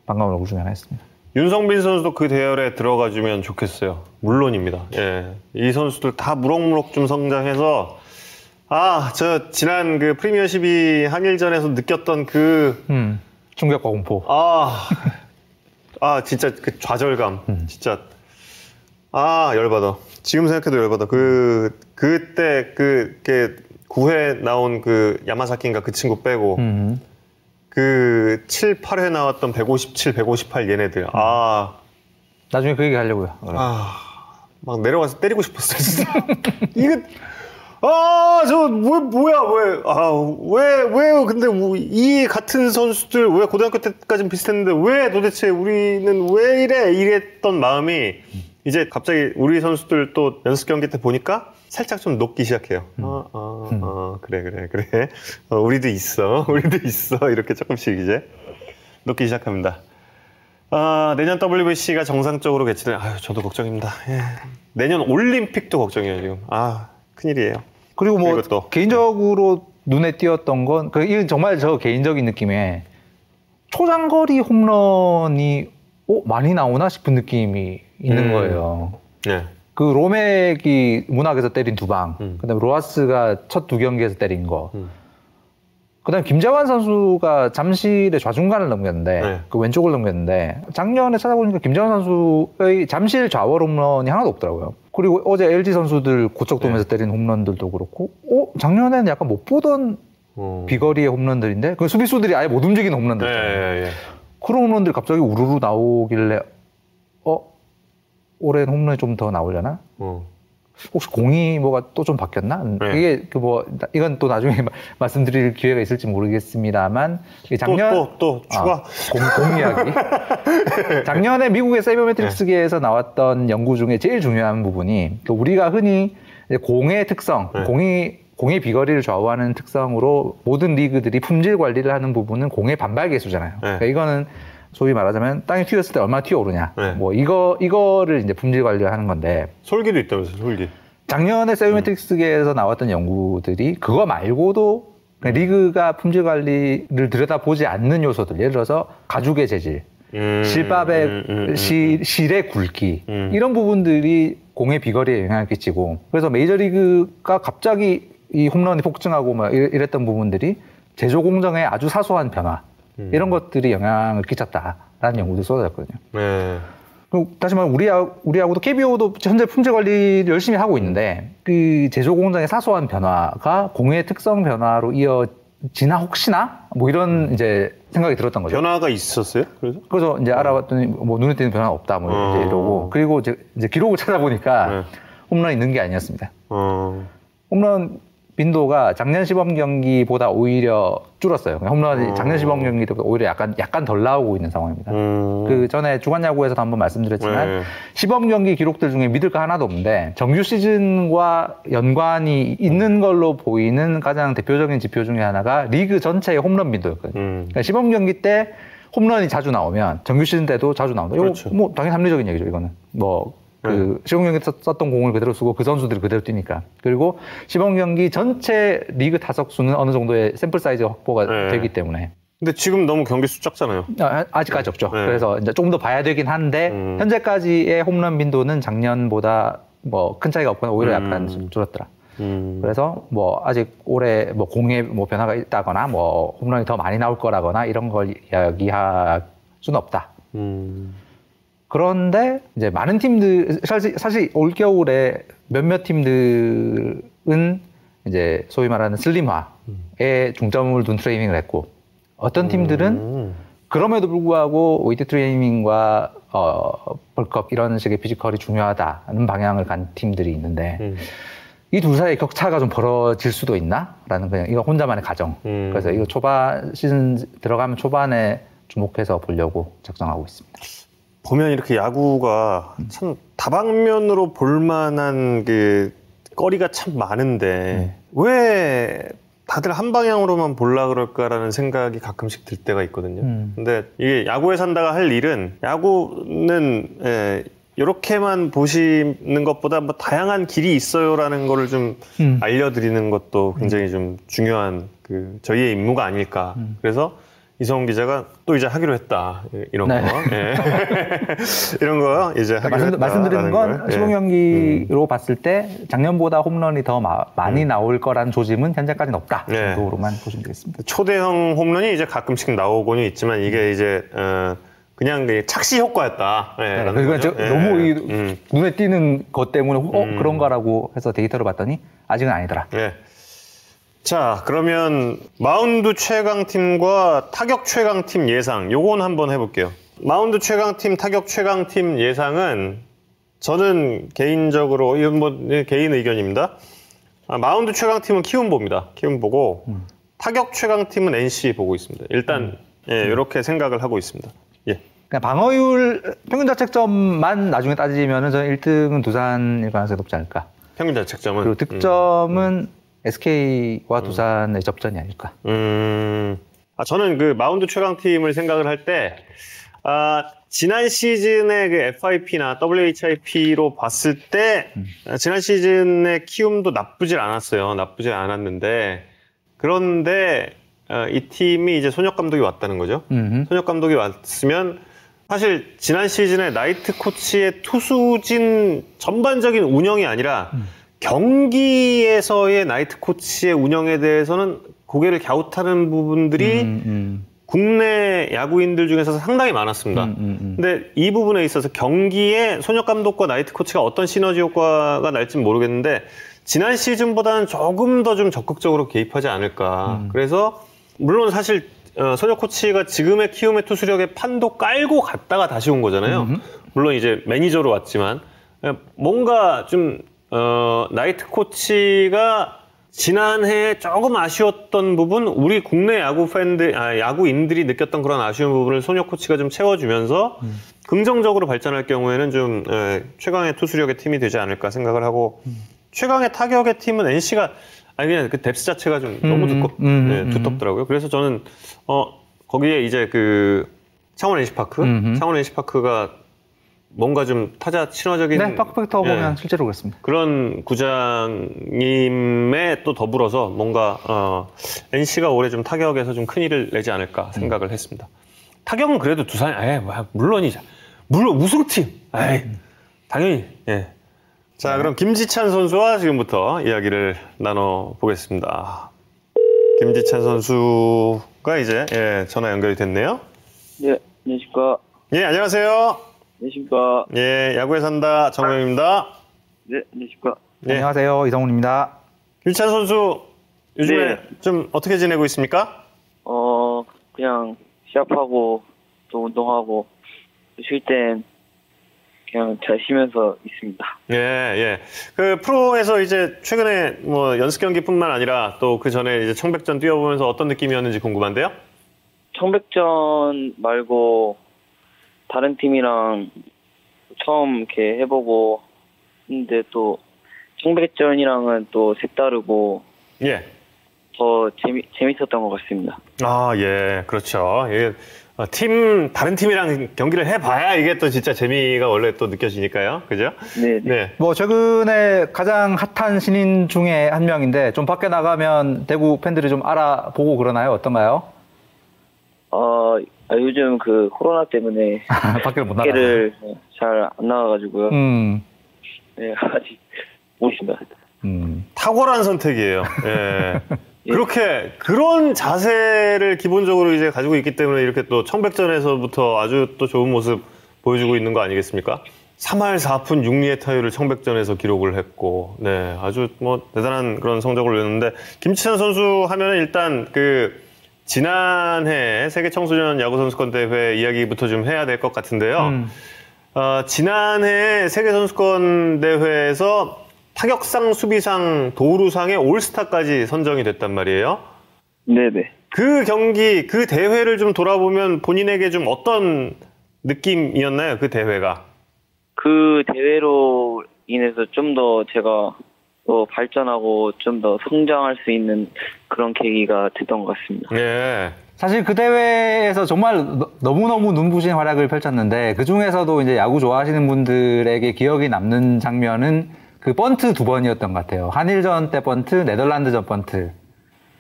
반가운 얼굴 중에 하나였습니다. 윤성빈 선수도 그 대열에 들어가주면 좋겠어요. 물론입니다. 예. 이 선수들 다 무럭무럭 좀 성장해서 아, 저 지난 그 프리미어십이 한일전에서 느꼈던 그 음, 충격과 공포. 아, 아 진짜 그 좌절감, 진짜 아 열받아. 지금 생각해도 열받아. 그 그때 그게 9회 나온 그 야마사키인가 그 친구 빼고 음, 그 7, 8회 나왔던 157, 158 얘네들. 아, 나중에 그 얘기 하려고요. 아, 막 내려가서 때리고 싶었어요. 진짜. [LAUGHS] 이거 아, 저, 뭐, 뭐야, 왜, 아, 왜, 왜, 근데 뭐 이 같은 선수들 왜 고등학교 때까지는 비슷했는데 왜 도대체 우리는 왜 이래? 이랬던 마음이 이제 갑자기 우리 선수들 또 연습 경기 때 보니까 살짝 좀 녹기 시작해요. 아, 아, 아, 그래, 그래, 그래. 어, 우리도 있어. [LAUGHS] 우리도 있어. 이렇게 조금씩 이제 녹기 시작합니다. 아, 내년 WBC가 정상적으로 개최되면, 아유, 저도 걱정입니다. 예. 내년 올림픽도 걱정이에요, 지금. 아, 큰일이에요. 그리고 뭐 그리고 또. 개인적으로 눈에 띄었던 건, 그, 이건 정말 저 개인적인 느낌에 초장거리 홈런이 어, 많이 나오나 싶은 느낌이 있는 음. 거예요. 예. 그 로맥이 문학에서 때린 두 방, 음. 그다음에 로하스가 첫 두 경기에서 때린 거, 음. 그다음에 김재환 선수가 잠실의 좌중간을 넘겼는데 네. 그 왼쪽을 넘겼는데 작년에 찾아보니까 김재환 선수의 잠실 좌월 홈런이 하나도 없더라고요. 그리고 어제 LG 선수들 고척 도면서 네. 때린 홈런들도 그렇고, 어 작년에는 약간 못 보던 어. 비거리의 홈런들인데 그 수비수들이 아예 못 움직이는 예, 홈런들 있잖아요. 예, 예. 그런 홈런들이 갑자기 우르르 나오길래 어 올해는 홈런이 좀 더 나오려나? 어. 혹시 공이 뭐가 또 좀 바뀌었나? 네. 이게 그 뭐 이건 또 나중에 마- 말씀드릴 기회가 있을지 모르겠습니다만 작년 또, 또, 또, 추가. 아, 공, 공 이야기. [LAUGHS] 작년에 미국의 사이버메트릭스계에서 나왔던 연구 중에 제일 중요한 부분이 그 우리가 흔히 공의 특성, 네. 공이 공의 비거리를 좌우하는 특성으로 모든 리그들이 품질 관리를 하는 부분은 공의 반발 계수잖아요. 그러니까 이거는 소위 말하자면 땅에 튀었을 때 얼마나 튀어오르냐. 네. 뭐 이거 이거를 이제 품질 관리를 하는 건데 솔기도 있다면서요, 솔기. 작년에 세이메트릭스계에서 나왔던 연구들이 그거 말고도 리그가 품질 관리를 들여다보지 않는 요소들 예를 들어서 가죽의 재질, 음, 실밥의 음, 음, 음, 실, 실의 굵기 음. 이런 부분들이 공의 비거리에 영향을 끼치고 그래서 메이저리그가 갑자기 이 홈런이 폭증하고 막 이랬- 이랬던 부분들이 제조 공정의 아주 사소한 변화 음. 이런 것들이 영향을 끼쳤다라는 연구도 쏟아졌거든요. 네. 다시 말하면 우리하고, 우리하고도 KBO도 현재 품질 관리를 열심히 하고 있는데 그 제조 공정의 사소한 변화가 공의 특성 변화로 이어지나 혹시나 뭐 이런 이제 생각이 들었던 거죠. 변화가 있었어요? 그래서? 그래서 이제 알아봤더니 뭐 눈에 띄는 변화가 없다 뭐 이제 어. 이러고 그리고 이제, 이제 기록을 찾아보니까 네. 홈런이 있는 게 아니었습니다. 어. 홈런 빈도가 작년 시범 경기보다 오히려 줄었어요. 홈런이 어. 작년 시범 경기 때보다 오히려 약간 약간 덜 나오고 있는 상황입니다. 음. 그 전에 주간 야구에서도 한번 말씀드렸지만 네. 시범 경기 기록들 중에 믿을 거 하나도 없는데 정규 시즌과 연관이 있는 걸로 보이는 가장 대표적인 지표 중에 하나가 리그 전체의 홈런 빈도였거든요. 음. 그러니까 시범 경기 때 홈런이 자주 나오면 정규 시즌 때도 자주 나온다. 이거 그렇죠. 뭐 당연히 합리적인 얘기죠. 이거는 뭐. 그 시범 경기 썼- 썼던 공을 그대로 쓰고 그 선수들이 그대로 뛰니까 그리고 시범 경기 전체 리그 타석 수는 어느 정도의 샘플 사이즈가 확보가 네. 되기 때문에 근데 지금 너무 경기 수 작잖아요. 아, 아직까지 없죠. 네. 그래서 이제 좀더 봐야 되긴 한데 음. 현재까지의 홈런 빈도는 작년보다 뭐 큰 차이가 없거나 오히려 약간 음. 좀 줄었더라. 음. 그래서 뭐 아직 올해 뭐 공에 뭐 변화가 있다거나 뭐 홈런이 더 많이 나올 거라거나 이런 걸 이야기할 수는 없다. 음. 그런데 이제 많은 팀들 사실 사실 올 겨울에 몇몇 팀들은 이제 소위 말하는 슬림화에 중점을 둔 트레이닝을 했고 어떤 팀들은 음. 그럼에도 불구하고 웨이트 트레이닝과 어, 벌크업 이런 식의 피지컬이 중요하다는 방향을 간 팀들이 있는데 음. 이둘 사이의 격차가 좀 벌어질 수도 있나라는 그냥 이거 혼자만의 가정. 음. 그래서 이거 초반 시즌 들어가면 초반에 주목해서 보려고 작성하고 있습니다. 보면 이렇게 야구가 참 다방면으로 볼만한 그 거리가 참 많은데 왜 다들 한 방향으로만 볼라 그럴까라는 생각이 가끔씩 들 때가 있거든요. 음. 근데 이게 야구에 산다가 할 일은 야구는 예, 이렇게만 보시는 것보다 뭐 다양한 길이 있어요라는 거를 좀 음. 알려드리는 것도 굉장히 좀 중요한 그 저희의 임무가 아닐까. 그래서 이성훈 기자가 또 이제 하기로 했다 이런 네. 거 예. [LAUGHS] 이런 거 이제 하기로 말씀, 했다. 말씀드리는 건 시범 경기로 봤을 때 작년보다 홈런이 더 마- 많이 나올 거라는 조짐은 현재까지는 없다 음. 네. 정도로만 보시면 되겠습니다. 초대형 홈런이 이제 가끔씩 나오고는 있지만 이게 이제 어, 그냥 그 착시 효과였다. 예, 네, 그리고 거죠. 저- 예. 너무 이 음. 눈에 띄는 것 때문에 어 음. 그런가라고 해서 데이터를 봤더니 아직은 아니더라. 예. 자, 그러면 마운드 최강팀과 타격 최강팀 예상 요건 한번 해볼게요. 마운드 최강팀, 타격 최강팀 예상은 저는 개인적으로 이건 뭐 네, 개인 의견입니다. 아, 마운드 최강팀은 키움 봅니다. 키움 보고 타격 최강팀은 NC 보고 있습니다. 일단 예, 이렇게 생각을 하고 있습니다. 예. 그냥 방어율 평균 자책점만 나중에 따지면은 저는 1등은 두산일 가능성이 높지 않을까. 평균 자책점은 그리고 득점은 SK와 두산의 접전이 아닐까. 음, 아, 저는 그 마운드 최강팀을 생각을 할 때, 아, 지난 시즌의 그 FIP나 WHIP로 봤을 때, 아, 지난 시즌의 키움도 나쁘질 않았어요. 나쁘질 않았는데, 그런데, 아, 이 팀이 이제 손혁 감독이 왔다는 거죠. 음흠. 손혁 감독이 왔으면, 사실 지난 시즌에 나이트 코치의 투수진 전반적인 운영이 아니라 경기에서의 나이트 코치의 운영에 대해서는 고개를 갸웃하는 부분들이 음, 음. 국내 야구인들 중에서 상당히 많았습니다. 음, 음, 음. 근데 이 부분에 있어서 경기에 손혁 감독과 나이트 코치가 어떤 시너지 효과가 날지 모르겠는데 지난 시즌보다는 조금 더 좀 적극적으로 개입하지 않을까. 음. 그래서 물론 사실 어, 손혁 코치가 지금의 키움의 투수력에 판도 깔고 갔다가 다시 온 거잖아요. 음흠. 물론 이제 매니저로 왔지만 어, 뭔가 좀 어, 나이트 코치가 지난해 조금 아쉬웠던 부분, 우리 국내 야구 팬들, 아, 야구인들이 느꼈던 그런 아쉬운 부분을 손혁 코치가 좀 채워주면서 긍정적으로 발전할 경우에는 좀 에, 최강의 투수력의 팀이 되지 않을까 생각을 하고 최강의 타격의 팀은 NC가 아니 그냥 그 depth 자체가 좀 너무 음, 두껍, 음, 네, 음. 두텁더라고요. 그래서 저는 어 거기에 이제 그 창원 NC 파크, 음흠. 창원 NC 파크가 뭔가 좀 타자 친화적인 네, park factor 예, 보면 실제로 그렇습니다. 그런 구장님에 또 더불어서 뭔가 어, NC가 올해 좀 타격에서 좀 큰 일을 내지 않을까 생각을 했습니다. 타격은 그래도 두산이 아예 뭐, 물론이죠. 물론 우승팀. 아이, 당연히. 예. 자, 그럼 김지찬 선수와 지금부터 이야기를 나눠 보겠습니다. 김지찬 선수가 이제 예, 전화 연결이 됐네요. 네, 안녕하십니까. 예, 안녕하세요. 안녕하십니까. 예, 야구에 산다 정우영입니다. 네, 안녕하십니까. 예. 안녕하세요. 이성훈입니다. 김찬 선수 요즘에 네. 좀 어떻게 지내고 있습니까? 어, 그냥 시합하고 또 운동하고 쉴 땐 그냥 잘 쉬면서 있습니다. 예, 예. 그 프로에서 이제 최근에 뭐 연습 경기뿐만 아니라 또 그 전에 이제 청백전 뛰어보면서 어떤 느낌이었는지 궁금한데요. 청백전 말고 다른 팀이랑 처음 이렇게 해보고 했는데 또 청백전이랑은 또 색다르고 예. 더 재미, 재밌었던 것 같습니다. 아, 예. 그렇죠. 예. 어, 팀 다른 팀이랑 경기를 해봐야 이게 또 진짜 재미가 원래 또 느껴지니까요. 그죠? 네, 네. 네. 뭐 최근에 가장 핫한 신인 중에 한 명인데 좀 밖에 나가면 대구 팬들이 좀 알아보고 그러나요? 어떤가요? 어, 아, 요즘 그 코로나 때문에 [LAUGHS] 밖을 못 나가. 밖에를 잘 안 나가가지고요. 음, 네, 아직 모르겠습니다. 음. 탁월한 선택이에요. 예. [LAUGHS] 예. 그렇게 그런 자세를 기본적으로 이제 가지고 있기 때문에 이렇게 또 청백전에서부터 아주 또 좋은 모습 보여주고 있는 거 아니겠습니까? 3할 4푼 6리의 타율을 청백전에서 기록을 했고, 네, 아주 뭐 대단한 그런 성적을 내는데 김치찬 선수 하면은 일단 그 지난해 세계 청소년 야구 선수권 대회 이야기부터 좀 해야 될 것 같은데요. 음. 어, 지난해 세계 선수권 대회에서 타격상, 수비상, 도루상의 올스타까지 선정이 됐단 말이에요. 네네. 그 경기, 그 대회를 좀 돌아보면 본인에게 좀 어떤 느낌이었나요? 그 대회가. 그 대회로 인해서 좀 더 제가 더 발전하고 좀 더 성장할 수 있는 그런 계기가 됐던 것 같습니다. 예. 사실 그 대회에서 정말 너- 너무너무 눈부신 활약을 펼쳤는데 그 중에서도 이제 야구 좋아하시는 분들에게 기억이 남는 장면은 그 번트 두 번이었던 것 같아요. 한일전 때 번트, 네덜란드전 번트.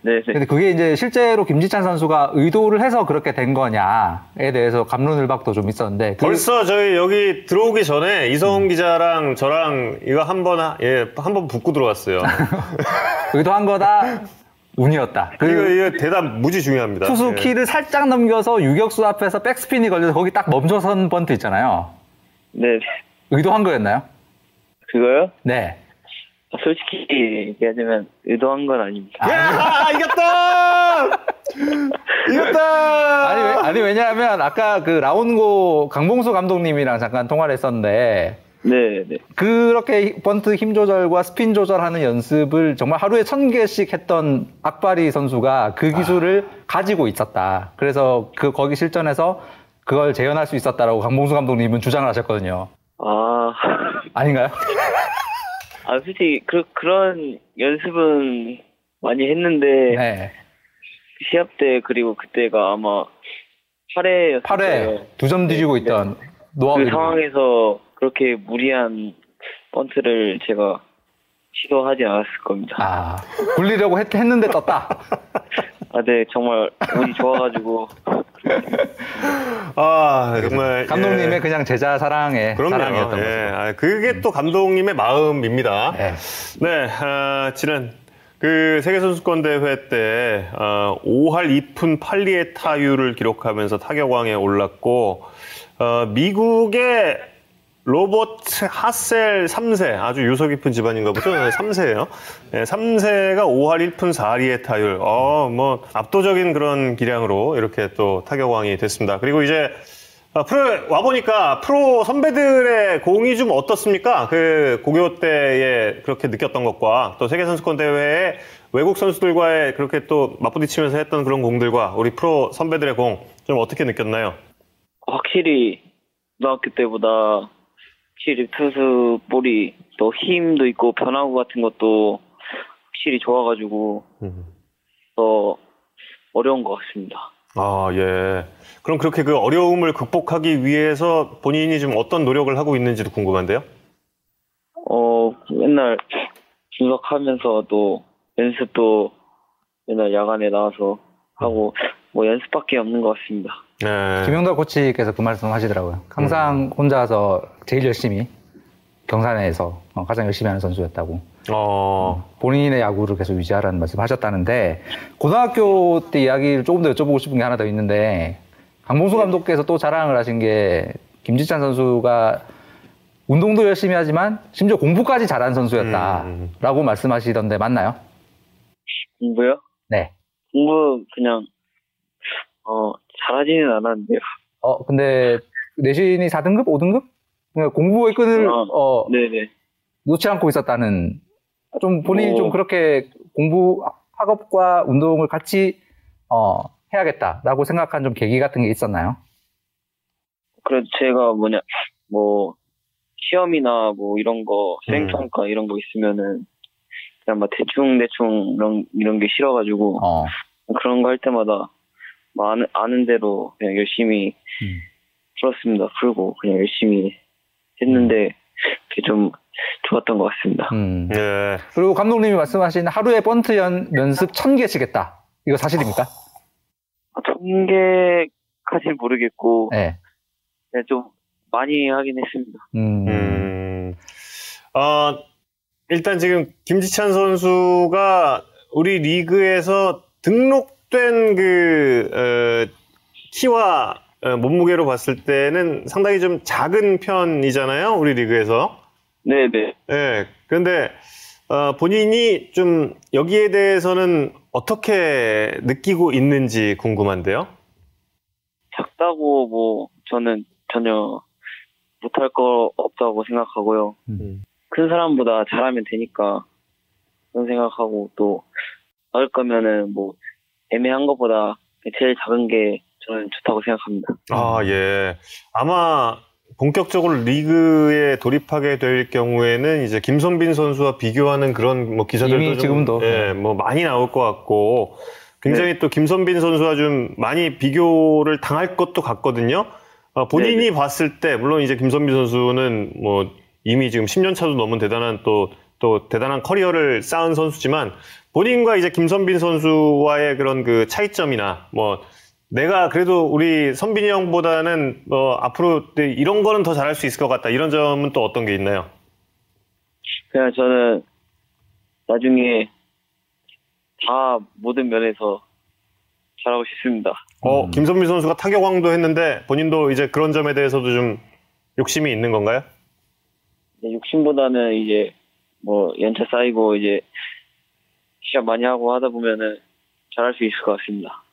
네, 네. 근데 그게 이제 실제로 김지찬 선수가 의도를 해서 그렇게 된 거냐에 대해서 감론을박도 좀 있었는데 그- 벌써 저희 여기 들어오기 전에 이성훈 기자랑 저랑 이거 한번 예, 한번 붙고 들어왔어요. [LAUGHS] 의도한 거다 운이었다. 그 이거, 이거 대답 무지 중요합니다. 투수 예. 키를 살짝 넘겨서 유격수 앞에서 백스핀이 걸려서 거기 딱 멈춰선 번트 있잖아요. 네, 네. 의도한 거였나요? 그거요? 네. 솔직히 얘기하자면 의도한 건 아닙니다. 야, 이겼다! [LAUGHS] 이겼다! 아니, 왜- 아니 왜냐하면 아까 그 라운고 강봉수 감독님이랑 잠깐 통화를 했었는데 네, 네. 그렇게 번트 힘 조절과 스핀 조절하는 연습을 정말 하루에 천 개씩 했던 악바리 선수가 그 기술을 가지고 있었다. 그래서 그 거기 실전에서 그걸 재현할 수 있었다라고 강봉수 감독님은 주장을 하셨거든요. 아, 아닌가요? [LAUGHS] 아 솔직히 그 그런 연습은 많이 했는데 네. 시합 때 그리고 그때가 아마 8회였어요. 8회 두 점 뒤지고 있던 노아우 그 상황에서 그렇게 무리한 번트를 제가 시도하지 않았을 겁니다. 아, 굴리려고 했, 했는데 떴다. [LAUGHS] 아, 네, 정말 운이 좋아가지고. 아, 정말. 감독님의 예. 그냥 제자 사랑의 그럼요. 사랑이었던 예. 거죠. 아, 그게 또 감독님의 마음입니다. 네. 네, 아, 지난 그 세계선수권대회 때 어, 5할 2푼 8리의 타율을 기록하면서 타격왕에 올랐고 어, 미국의 로버트 하셀 3세 아주 유서 깊은 집안인가 보죠. 3세예요. 네, 3세가 5할 1푼 4리의 타율. 어, 뭐 압도적인 그런 기량으로 이렇게 또 타격왕이 됐습니다. 그리고 이제 아, 프로에 와보니까 프로 선배들의 공이 좀 어떻습니까? 그 고교 때에 그렇게 느꼈던 것과 또 세계 선수권 대회에 외국 선수들과의 그렇게 또 맞부딪히면서 했던 그런 공들과 우리 프로 선배들의 공 좀 어떻게 느꼈나요? 확실히 고등학교 때보다 확실히 투수 볼이 더 힘도 있고 변화구 같은 것도 확실히 좋아가지고 더 어려운 것 같습니다. 아, 예. 그럼 그렇게 그 어려움을 극복하기 위해서 본인이 좀 어떤 노력을 하고 있는지도 궁금한데요? 어, 맨날 분석하면서도 연습도 맨날 야간에 나와서 하고 뭐 연습밖에 없는 것 같습니다. 네. 김영달 코치께서 그 말씀 하시더라고요. 항상 혼자서 제일 열심히 경산에서 어, 가장 열심히 하는 선수였다고. 어, 본인의 야구를 계속 유지하라는 말씀 하셨다는데 고등학교 때 이야기를 조금 더 여쭤보고 싶은 게 하나 더 있는데 강봉수 감독께서 또 자랑을 하신 게 김지찬 선수가 운동도 열심히 하지만 심지어 공부까지 잘하는 선수였다라고 말씀하시던데 맞나요? 공부요? 네. 공부 그냥 어 잘하지는 않았는데요. 어 근데 내신이 4등급, 5등급? 그러니까 공부의 끈을 어, 어, 네네. 놓지 않고 있었다는 좀 본인이 어. 좀 그렇게 공부 학업과 운동을 같이 어, 해야겠다라고 생각한 좀 계기 같은 게 있었나요? 그래도 제가 뭐냐 뭐 시험이나 뭐 이런 거 수행평가 이런 거 있으면은 그냥 막 대충 대충 이런 이런 게 싫어가지고 어, 그런 거 할 때마다 뭐 아는, 아는 대로 그냥 열심히 음. 풀었습니다. 풀고 그냥 열심히 했는데 그게 좀 좋았던 것 같습니다. 음. 네. 그리고 감독님이 말씀하신 하루에 번트 연, 연습 천 개씩 했다. 이거 사실입니까? 아, 통계까지 모르겠고 네. 그냥 좀 많이 하긴 했습니다. 음. 음, 어, 일단 지금 김지찬 선수가 우리 리그에서 등록 된 그, 어, 키와 어, 몸무게로 봤을 때는 상당히 좀 작은 편이잖아요. 우리 리그에서. 네네. 예. 그런데, 어, 본인이 좀 여기에 대해서는 어떻게 느끼고 있는지 궁금한데요. 작다고 뭐 저는 전혀 못할 거 없다고 생각하고요. 음. 큰 사람보다 잘하면 되니까 그런 생각하고 또 나을 거면은 뭐 애매한 것보다 제일 작은 게 저는 좋다고 생각합니다. 아, 예. 아마 본격적으로 리그에 돌입하게 될 경우에는 이제 김선빈 선수와 비교하는 그런 뭐 기사들도 이미 좀, 지금도. 예, 뭐 많이 나올 것 같고 굉장히 또 김선빈 선수와 좀 많이 비교를 당할 것도 같거든요. 어, 본인이 봤을 때 물론 이제 김선빈 선수는 뭐 이미 지금 10년 차도 넘은 대단한 또 또 대단한 커리어를 쌓은 선수지만 본인과 이제 김선빈 선수와의 그런 그 차이점이나 뭐 내가 그래도 우리 선빈이 형보다는 뭐 앞으로 이런 거는 더 잘할 수 있을 것 같다 이런 점은 또 어떤 게 있나요? 그냥 저는 나중에 다 모든 면에서 잘하고 싶습니다. 어, 김선빈 선수가 타격왕도 했는데 본인도 이제 그런 점에 대해서도 좀 욕심이 있는 건가요? 이제 욕심보다는 이제 뭐 연차 쌓이고 이제 시합 많이 하고 하다 보면은 잘할 수 있을 것 같습니다.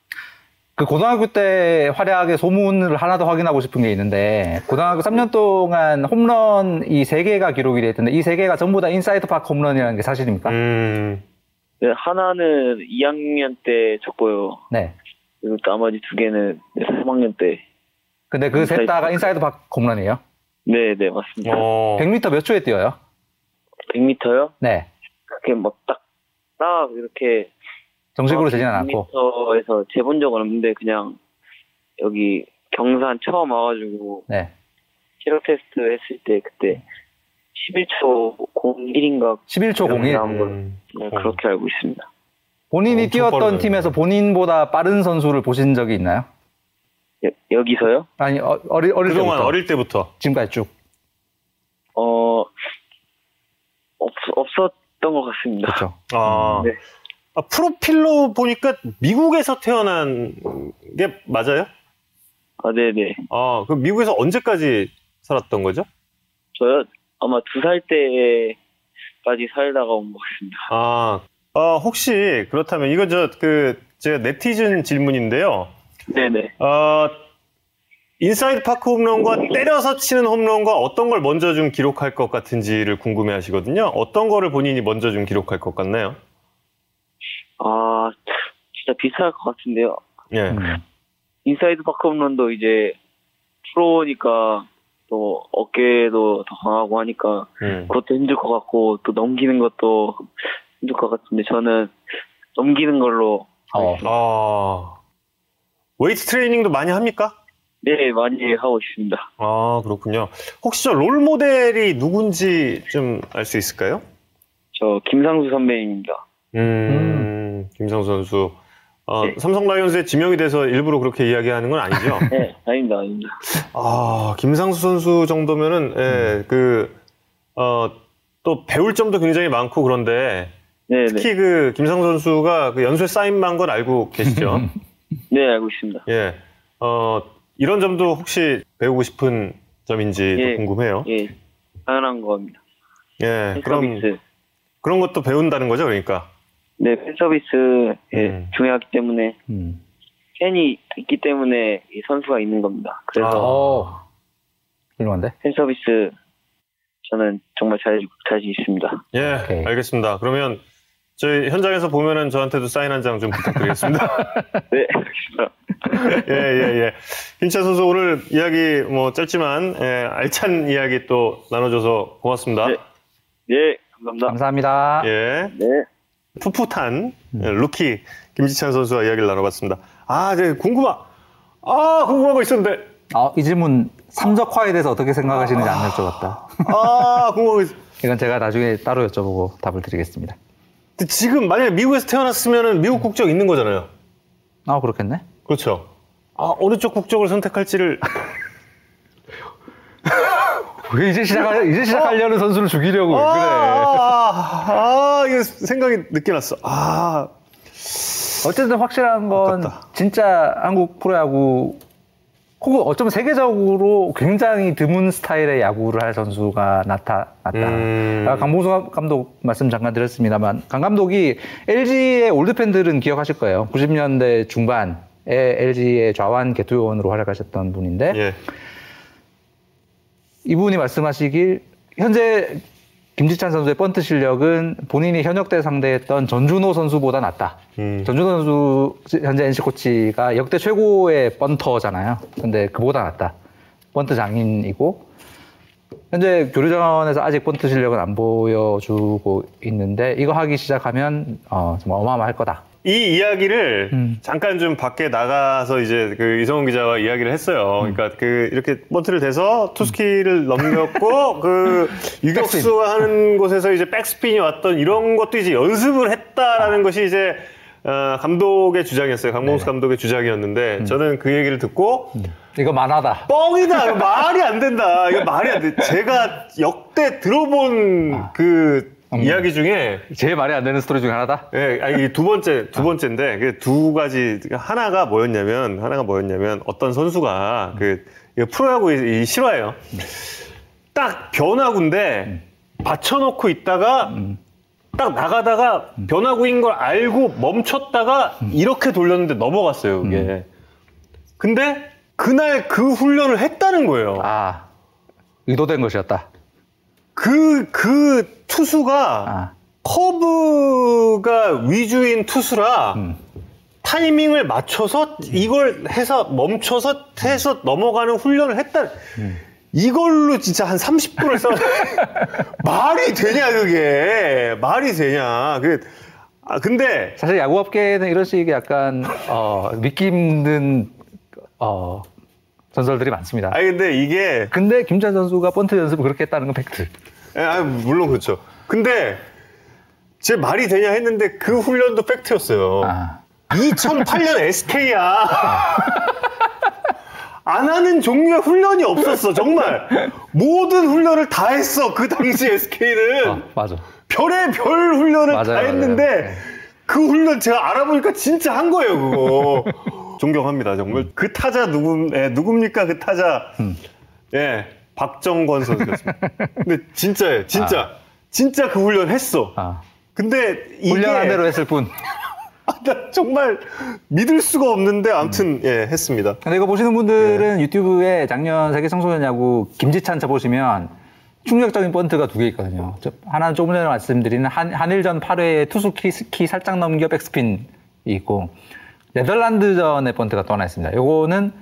그 고등학교 때 활약의 소문을 하나 더 확인하고 싶은 게 있는데 고등학교 3년 동안 홈런 이 세 개가 기록이 돼 있던데 이 세 개가 전부 다 inside park 홈런이라는 게 사실입니까? 음, 네, 하나는 2학년 때 쳤고요. 네. 그리고 나머지 두 개는 3학년 때. 근데 그 셋 다가. inside park 홈런이에요. 네, 네, 맞습니다. 어, 100m 몇 초에 뛰어요? 100m요? 네. 그렇게 막 딱, 딱 이렇게. 정식으로 되진 않았고. 100m에서 재본 적은 없는데 그냥 여기 경산 처음 와가지고 네. 체력 테스트 했을 때 그때 11초 01인가 11초 01. 음, 네, 그렇게 알고 있습니다. 본인이 뛰었던 빠르네요. 팀에서 본인보다 빠른 선수를 보신 적이 있나요? 여, 여기서요? 아니 어, 어리, 어릴 그동안 때부터 어릴 때부터. 지금까지 쭉. 어, 없, 없었던 것 같습니다. 그렇죠. 아, 네. 아, 프로필로 보니까 미국에서 태어난 게 맞아요? 아, 네네. 아, 그 미국에서 언제까지 살았던 거죠? 저요? 아마 두 살 때까지 살다가 온 것 같습니다. 아, 어, 혹시 그렇다면 이거 저 그 제가 네티즌 질문인데요. 네네. 어, inside park 홈런과 때려서 치는 홈런과 어떤 걸 먼저 좀 기록할 것 같은지를 궁금해 하시거든요. 어떤 거를 본인이 먼저 좀 기록할 것 같나요? 아, 진짜 비슷할 것 같은데요. 예. 음. inside park 홈런도 이제 프로니까 또 어깨도 더 강하고 하니까 음. 그것도 힘들 것 같고 또 넘기는 것도 힘들 것 같은데 저는 넘기는 걸로 어. 아, 웨이트 트레이닝도 많이 합니까? 네 많이 하고 있습니다. 아, 그렇군요. 혹시 저 롤 모델이 누군지 좀 알 수 있을까요? 저 김상수 선배님입니다. 음, 김상수 선수. 어, 네. 삼성 라이온즈에 지명이 돼서 일부러 그렇게 이야기하는 건 아니죠? [LAUGHS] 네 아닙니다 아닙니다. 아, 김상수 선수 정도면은, 예, 그, 어, 또 배울 점도 굉장히 많고 그런데, 네네 특히 그, 김상수 선수가 그 연쇄 사인만 건 알고 계시죠? [LAUGHS] 네 알고 있습니다. 예. 어, 이런 점도 혹시 배우고 싶은 점인지 예. 궁금해요. 예 당연한 겁니다. 예, 그럼 그런 것도 배운다는 거죠, 그러니까. 네 팬 서비스 예, 음. 중요하기 때문에 음. 팬이 있기 때문에 이 선수가 있는 겁니다. 그래서 아. 어. 훌륭한데? 팬 서비스 저는 정말 잘 자신 있습니다. 예, 오케이. 알겠습니다. 그러면 저희 현장에서 보면은 저한테도 사인 한 장 좀 부탁드리겠습니다. [LAUGHS] 네 알겠습니다. [LAUGHS] 예, 예, 예. 김찬 선수 오늘 이야기 뭐 짧지만 예, 알찬 이야기 또 나눠줘서 고맙습니다. 네. 네 감사합니다. 감사합니다. 예, 네. 풋풋한 예, 루키 김지찬 선수와 이야기를 나눠봤습니다. 아, 네, 궁금한, 아, 궁금한 거 있었는데, 아, 이 질문 삼적화에 대해서 어떻게 생각하시는지 안 여쭤봤다. 아, 궁금한 거 있... [LAUGHS] 이건 제가 나중에 따로 여쭤보고 답을 드리겠습니다. 근데 지금 만약에 미국에서 태어났으면은 미국 국적 있는 거잖아요. 아, 그렇겠네. 그렇죠. 아, 어느 쪽 국적을 선택할지를 왜 [LAUGHS] 이제 시작할, 이제 시작하려는 선수를 죽이려고 왜 그래. 아, 아, 이거 생각이 늦게 났어. 아, 어쨌든 확실한 건 아깝다. 진짜 한국 프로야구 혹은 어쩌면 세계적으로 굉장히 드문 스타일의 야구를 할 선수가 나타났다. 음. 아, 강봉수 감독 말씀 잠깐 드렸습니다만 강 감독이 LG의 올드 팬들은 기억하실 거예요. 90년대 중반에 LG의 좌완 계투요원으로 활약하셨던 분인데 예. 이분이 말씀하시길 현재 김지찬 선수의 번트 실력은 본인이 현역 때 상대했던 전준호 선수보다 낫다. 음. 전준호 선수 현재 NC 코치가 역대 최고의 bunter잖아요. 근데 그보다 낫다. 번트 장인이고 현재 교류전에서 아직 번트 실력은 안 보여주고 있는데 이거 하기 시작하면 어, 정말 어마어마할 거다. 이 이야기를 음. 잠깐 좀 밖에 나가서 이제 그 이성훈 기자와 이야기를 했어요. 음. 그러니까 그 이렇게 번트를 대서 투스키를 넘겼고 [LAUGHS] 그 유격수가 하는 곳에서 이제 백스핀이 왔던 이런 것도 이제 연습을 했다라는 것이 이제 어, 감독의 주장이었어요. 강봉수 네. 감독의 주장이었는데 음. 저는 그 얘기를 듣고 이거 만화다. 뻥이다. 이거 [LAUGHS] 말이 안 된다. 이거 말이 안 돼. 제가 역대 들어본 그 음. 이야기 중에 제일 말이 안 되는 스토리 중에 하나다. 예, 아니, 이두 번째, 두 번째인데, 그 두 가지, 하나가 뭐였냐면, 하나가 뭐였냐면, 어떤 선수가, 그, 프로야구 이, 이 실화예요. 딱 변화구인데, 받쳐놓고 있다가, 딱 나가다가 변화구인 걸 알고 멈췄다가, 이렇게 돌렸는데 넘어갔어요, 그게. 근데, 그날 그 훈련을 했다는 거예요. 아 의도된 것이었다. 그, 그 투수가, 아, 커브가 위주인 투수라 음. 타이밍을 맞춰서 이걸 해서 멈춰서 해서 넘어가는 훈련을 했다. 이걸로 진짜 한 30분을 써. [LAUGHS] 말이 되냐 그게 말이 되냐. 그 아, 근데 사실 야구업계는 이런 식의 약간 어, 믿기 힘든 어, 전설들이 많습니다. 아니 근데 이게 근데 김찬 선수가 번트 연습을 그렇게 했다는 건 팩트. 예, 아, 물론 그렇죠. 근데 제 말이 되냐 했는데 그 훈련도 팩트였어요. 아, 2008년 SK야. 안 하는 종류의 훈련이 없었어, 정말. 모든 훈련을 다 했어, 그 당시 SK는. 어, 맞아. 별의 별 훈련을 맞아요, 다 맞아요. 했는데, 네. 그 훈련 제가 알아보니까 진짜 한 거예요, 그거. 존경합니다, 정말. 그 타자 누구, 예, 누굽니까, 그 타자. 음. 예, 박정권 선수였습니다. 근데 진짜예요, 진짜. 진짜 그 훈련 했어. 아, 근데 이게. 훈련한 대로 했을 뿐. [LAUGHS] 아, 나 정말 믿을 수가 없는데 아무튼 예 했습니다. 근데 이거 보시는 네. 분들은 유튜브에 작년 세계 청소년 야구 김지찬 쳐보시면 충격적인 번트가 두 개 있거든요. 저- 하나는 조금 전에 말씀드린 한, 한일전 8회에 투수키 스키 살짝 넘겨 백스핀이 있고 네덜란드전의 번트가 또 하나 있습니다. 요거는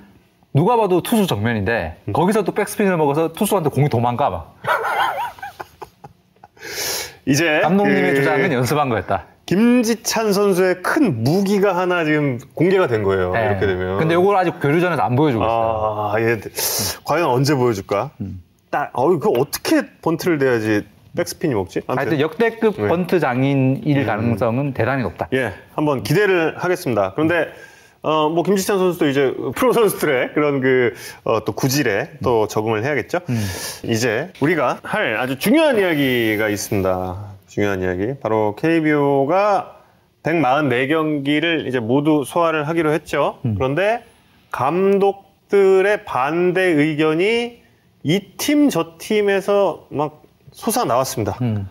누가 봐도 투수 정면인데 음. 거기서 또 백스핀을 먹어서 투수한테 공이 도망가 막. [LAUGHS] 이제 감독님의 그 주장은 연습한 거였다. 김지찬 선수의 큰 무기가 하나 지금 공개가 된 거예요. 네. 이렇게 되면. 근데 요걸 아직 교류전에서 안 보여주고 있어요. 아, 예. 과연 언제 보여줄까? 음. 딱, 어, 그 어떻게 번트를 대야지 백스핀이 먹지? 아무튼. 하여튼 역대급 네. 번트 장인일 가능성은 대단히 높다. 예, 한번 기대를 하겠습니다. 그런데 어, 뭐 김지찬 선수도 이제 프로 선수들의 그런 그 어, 또 구질에 또 적응을 해야겠죠. 이제 우리가 할 아주 중요한 이야기가 있습니다. 중요한 이야기. 바로 KBO가 144경기를 이제 모두 소화를 하기로 했죠. 그런데 감독들의 반대 의견이 이 팀 저 팀에서 막 솟아 나왔습니다. 음.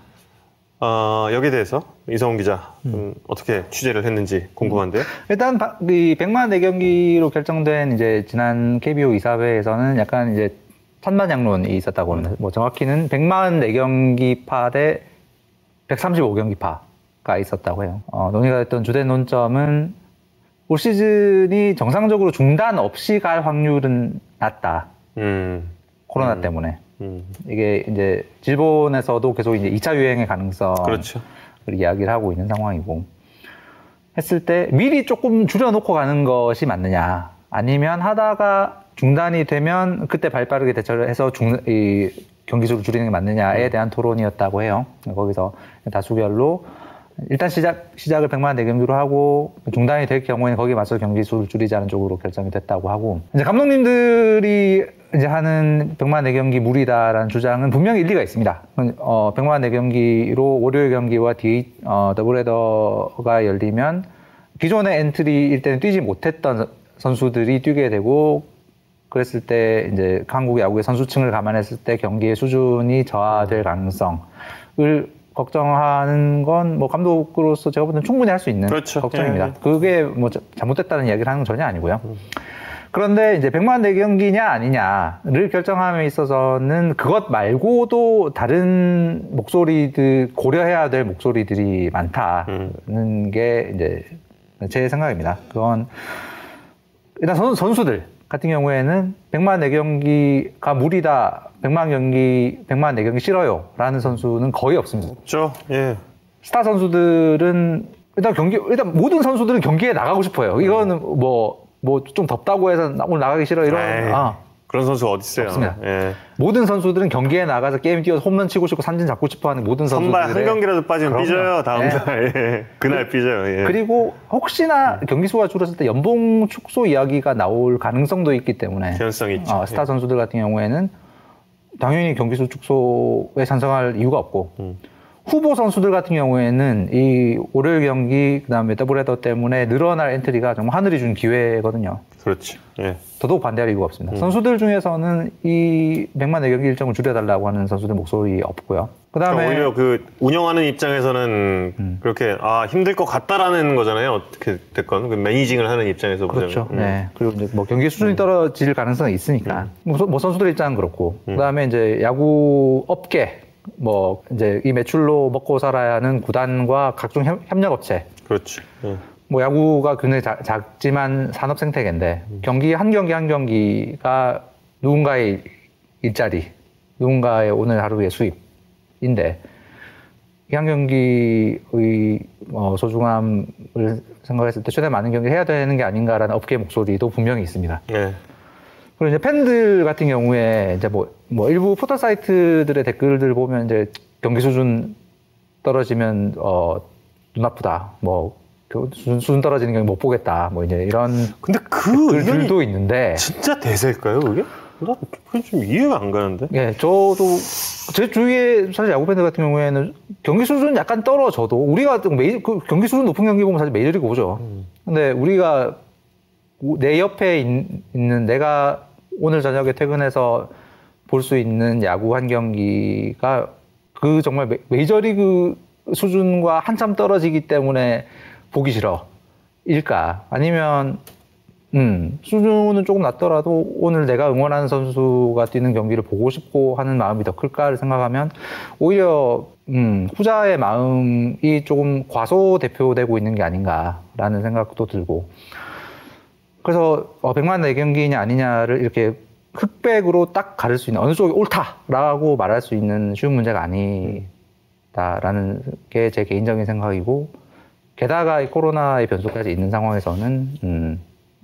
어, 여기에 대해서 이성훈 기자 음, 어떻게 취재를 했는지 궁금한데요. 일단 바- 이 100만 내경기로 결정된 이제 지난 KBO 이사회에서는 약간 이제 천만양론이 있었다고 하는데 뭐 정확히는 100만 내경기파 대 135경기파가 있었다고 해요. 어, 논의가 됐던 주된 논점은 올 시즌이 정상적으로 중단 없이 갈 확률은 낮다. 음, 코로나 때문에. 음, 이게 이제 일본에서도 계속 이제 2차 유행의 가능성 그렇죠. 를 이야기를 하고 있는 상황이고 했을 때 미리 조금 줄여놓고 가는 것이 맞느냐 아니면 하다가 중단이 되면 그때 발빠르게 대처를 해서 중, 이 경기 수를 줄이는 게 맞느냐에 대한 토론이었다고 해요. 거기서 다수결로 일단 시작 시작을 100만 대경기로 하고 중단이 될 경우에는 거기에 맞서 경기 수를 줄이자는 쪽으로 결정이 됐다고 하고 이제 감독님들이 이제 하는 100만 내경기 무리다라는 주장은 분명히 일리가 있습니다. 어, 100만 내경기로 월요일 경기와 D, 어, 더블헤더가 열리면 기존의 엔트리일 때는 뛰지 못했던 선수들이 뛰게 되고 그랬을 때 이제 한국 야구의 선수층을 감안했을 때 경기의 수준이 저하될 가능성을 걱정하는 건 뭐 감독으로서 제가 볼 때는 충분히 할 수 있는 그렇죠. 걱정입니다. 예. 그게 뭐 자- 잘못됐다는 이야기를 하는 건 전혀 아니고요. 그런데 이제 100만 내경기냐 아니냐를 결정함에 있어서는 그것 말고도 다른 목소리들 고려해야 될 목소리들이 많다는 게 이제 제 생각입니다. 그건 일단 선, 선수들 같은 경우에는 100만 내경기가 무리다. 100만 경기, 100만 내경기 싫어요. 라는 선수는 거의 없습니다. 없죠. 예. 스타 선수들은 일단 경기 일단 모든 선수들은 경기에 나가고 싶어요. 이거는 뭐 뭐 좀 덥다고 해서 나- 오늘 나가기 싫어 이런 에이, 아, 그런 선수 어디 있어요? 없습니다. 예. 모든 선수들은 경기에 나가서 게임 뛰어서 홈런 치고 싶고 삼진 잡고 싶어하는 모든 선수들 선발 한 경기라도 빠지면 그럼요. 삐져요. 다음 예. 날. 예. 그날 삐져요. 예. 그리고 혹시나 경기 수가 줄었을 때 연봉 축소 이야기가 나올 가능성도 있기 때문에 개연성이 있죠. 어, 스타 선수들 같은 경우에는 당연히 경기수 축소에 찬성할 이유가 없고 음. 후보 선수들 같은 경우에는 이 월요일 경기 그다음에 더블헤더 때문에 늘어날 엔트리가 정말 하늘이 준 기회거든요. 그렇지. 예. 더더욱 반대할 이유가 음. 없습니다. 선수들 중에서는 이 백마흔네 경기 일정을 줄여달라고 하는 선수들 목소리 없고요. 그다음에 그러니까 오히려 그 운영하는 입장에서는 음. 그렇게 아 힘들 것 같다라는 거잖아요. 어떻게 됐건 그 managing을 하는 입장에서 그렇죠. 보자면. 음. 네. 그리고 이제 뭐 경기 수준이 떨어질 가능성이 있으니까. 뭐, 선- 뭐 선수들 입장은 그렇고. 음. 그다음에 이제 야구 업계 뭐 이제 이 매출로 먹고 살아야 하는 구단과 각종 협- 협력업체. 그렇지. 예. 뭐 야구가 굉장히 자- 작지만 산업 생태계인데 경기 한 경기 한 경기가 누군가의 일자리, 누군가의 오늘 하루의 수입인데 이 한 경기의 어, 소중함을 생각했을 때 최대한 많은 경기를 해야 되는 게 아닌가라는 업계 목소리도 분명히 있습니다. 예. 그리고 이제 팬들 같은 경우에 이제 뭐, 뭐 일부 포털 사이트들의 댓글들 보면 이제 경기 수준 떨어지면 어, 눈 아프다. 뭐 그 수준, 수준 떨어지는 경기 못 보겠다. 뭐 이제 이런 근데 그 의견이 글들도 있는데 진짜 대세일까요, 그게? 나 그게 좀 이해가 안 가는데. 예, 저도 제 주위에 사실 야구 팬들 같은 경우에는 경기 수준 약간 떨어져도 우리가 좀 메이, 그 경기 수준 높은 경기 보면 사실 메이저리그 보죠. 근데 우리가 내 옆에 있, 는 내가 오늘 저녁에 퇴근해서 볼 수 있는 야구 한 경기가 그 정말 메- 메이저리그 수준과 한참 떨어지기 때문에 보기 싫어. 일까? 아니면 음, 수준은 조금 낮더라도 오늘 내가 응원하는 선수가 뛰는 경기를 보고 싶고 하는 마음이 더 클까를 생각하면 오히려 음, 후자의 마음이 조금 과소 대표되고 있는 게 아닌가라는 생각도 들고 그래서 어, 100만 내 경기냐 아니냐를 이렇게 흑백으로 딱 가릴 수 있는 어느 쪽이 옳다라고 말할 수 있는 쉬운 문제가 아니다라는 게 제 개인적인 생각이고 게다가 이 코로나의 변수까지 있는 상황에서는 음,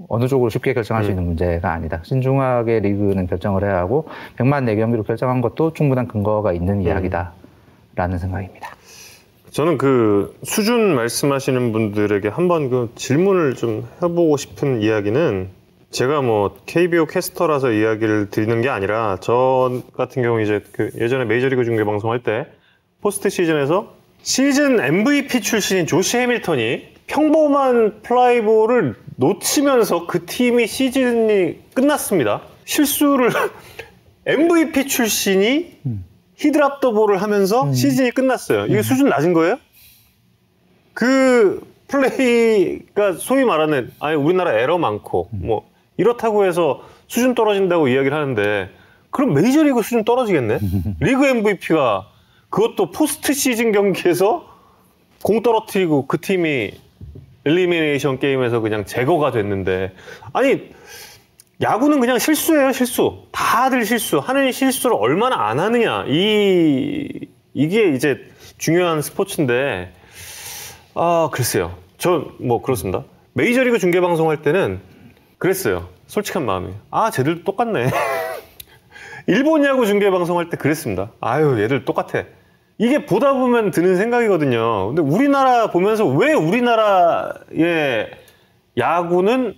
어느 쪽으로 쉽게 결정할 수 있는 문제가 아니다. 신중하게 리그는 결정을 해야 하고 100만 내경기로 결정한 것도 충분한 근거가 있는 이야기다라는 생각입니다. 저는 그 수준 말씀하시는 분들에게 한번 그 질문을 좀 해보고 싶은 이야기는 제가 뭐 KBO 캐스터라서 이야기를 드리는 게 아니라 저 같은 경우 이제 그 예전에 메이저리그 중계 방송할 때 포스트 시즌에서 시즌 MVP 출신인 조시 해밀턴이 평범한 플라이볼을 놓치면서 그 팀이 시즌이 끝났습니다. 실수를 [LAUGHS] MVP 출신이 he dropped the ball을 하면서 시즌이 끝났어요. 이게 수준 낮은 거예요? 그 플레이가 소위 말하는 아니 우리나라 에러 많고 뭐 이렇다고 해서 수준 떨어진다고 이야기를 하는데 그럼 메이저리그 수준 떨어지겠네? [LAUGHS] 리그 MVP가 그것도 포스트 시즌 경기에서 공 떨어뜨리고 그 팀이 elimination game에서 그냥 제거가 됐는데 아니 야구는 그냥 실수예요 실수. 다들 실수. 하는 실수를 얼마나 안 하느냐. 이 이게 이제 중요한 스포츠인데 아 글쎄요. 저뭐 그렇습니다. 메이저리그 중계 방송할 때는 그랬어요. 솔직한 마음이. 아 쟤들 똑같네. [LAUGHS] 일본 야구 중계 방송할 때 그랬습니다. 아유 얘들 똑같아 이게 보다 보면 드는 생각이거든요. 근데 우리나라 보면서 왜 우리나라의 야구는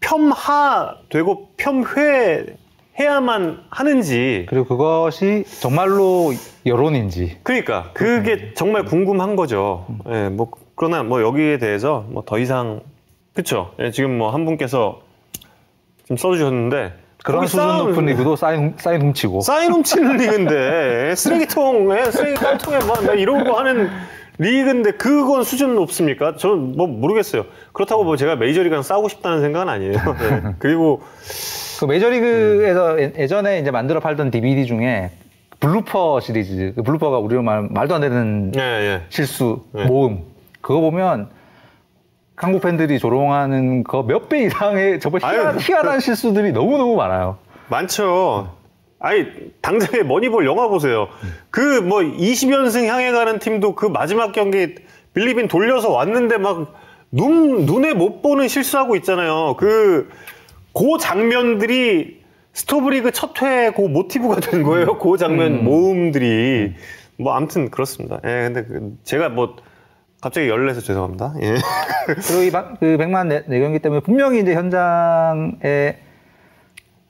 폄하 되고 폄훼 해야만 하는지. 그리고 그것이 정말로 여론인지. 그러니까 그게 정말 궁금한 거죠. 예, 뭐 그러나 뭐 여기에 대해서 뭐 더 이상 그쵸? 예, 지금 뭐 한 분께서 좀 써주셨는데 그런 수준 싸움- 높은 리그도 사인, 사인 훔치고 사인 훔치는 리그인데 쓰레기통에 쓰레기 깡통에 막 이러고 하는 리그인데 그건 수준 높습니까? 저는 뭐 모르겠어요. 그렇다고 뭐 제가 메이저리그랑 싸우고 싶다는 생각은 아니에요. 예. 그리고 그 메이저리그에서 예- 예전에 이제 만들어 팔던 DVD 중에 blooper 시리즈 그 blooper가 우리로 말 말도 안 되는 예, 예. 실수 네. 모음 그거 보면 한국 팬들이 조롱하는 그 몇 배 이상의 저번 희한. 희한한 실수들이 너무 너무 많아요. 많죠. 아니 당장에 머니볼 영화 보세요. 그 뭐 20연승 향해 가는 팀도 그 마지막 경기 빌리빈 돌려서 왔는데 막 눈 눈에 못 보는 실수하고 있잖아요. 그그 장면들이 스토브리그 첫회그 모티브가 된 거예요. 그 장면 모음들이 뭐 아무튼 그렇습니다. 예, 근데 그 제가 뭐 갑자기 열내서 죄송합니다. 예. [LAUGHS] 그리고 이 바- 그 100만 내, 내경기 때문에 분명히 이제 현장에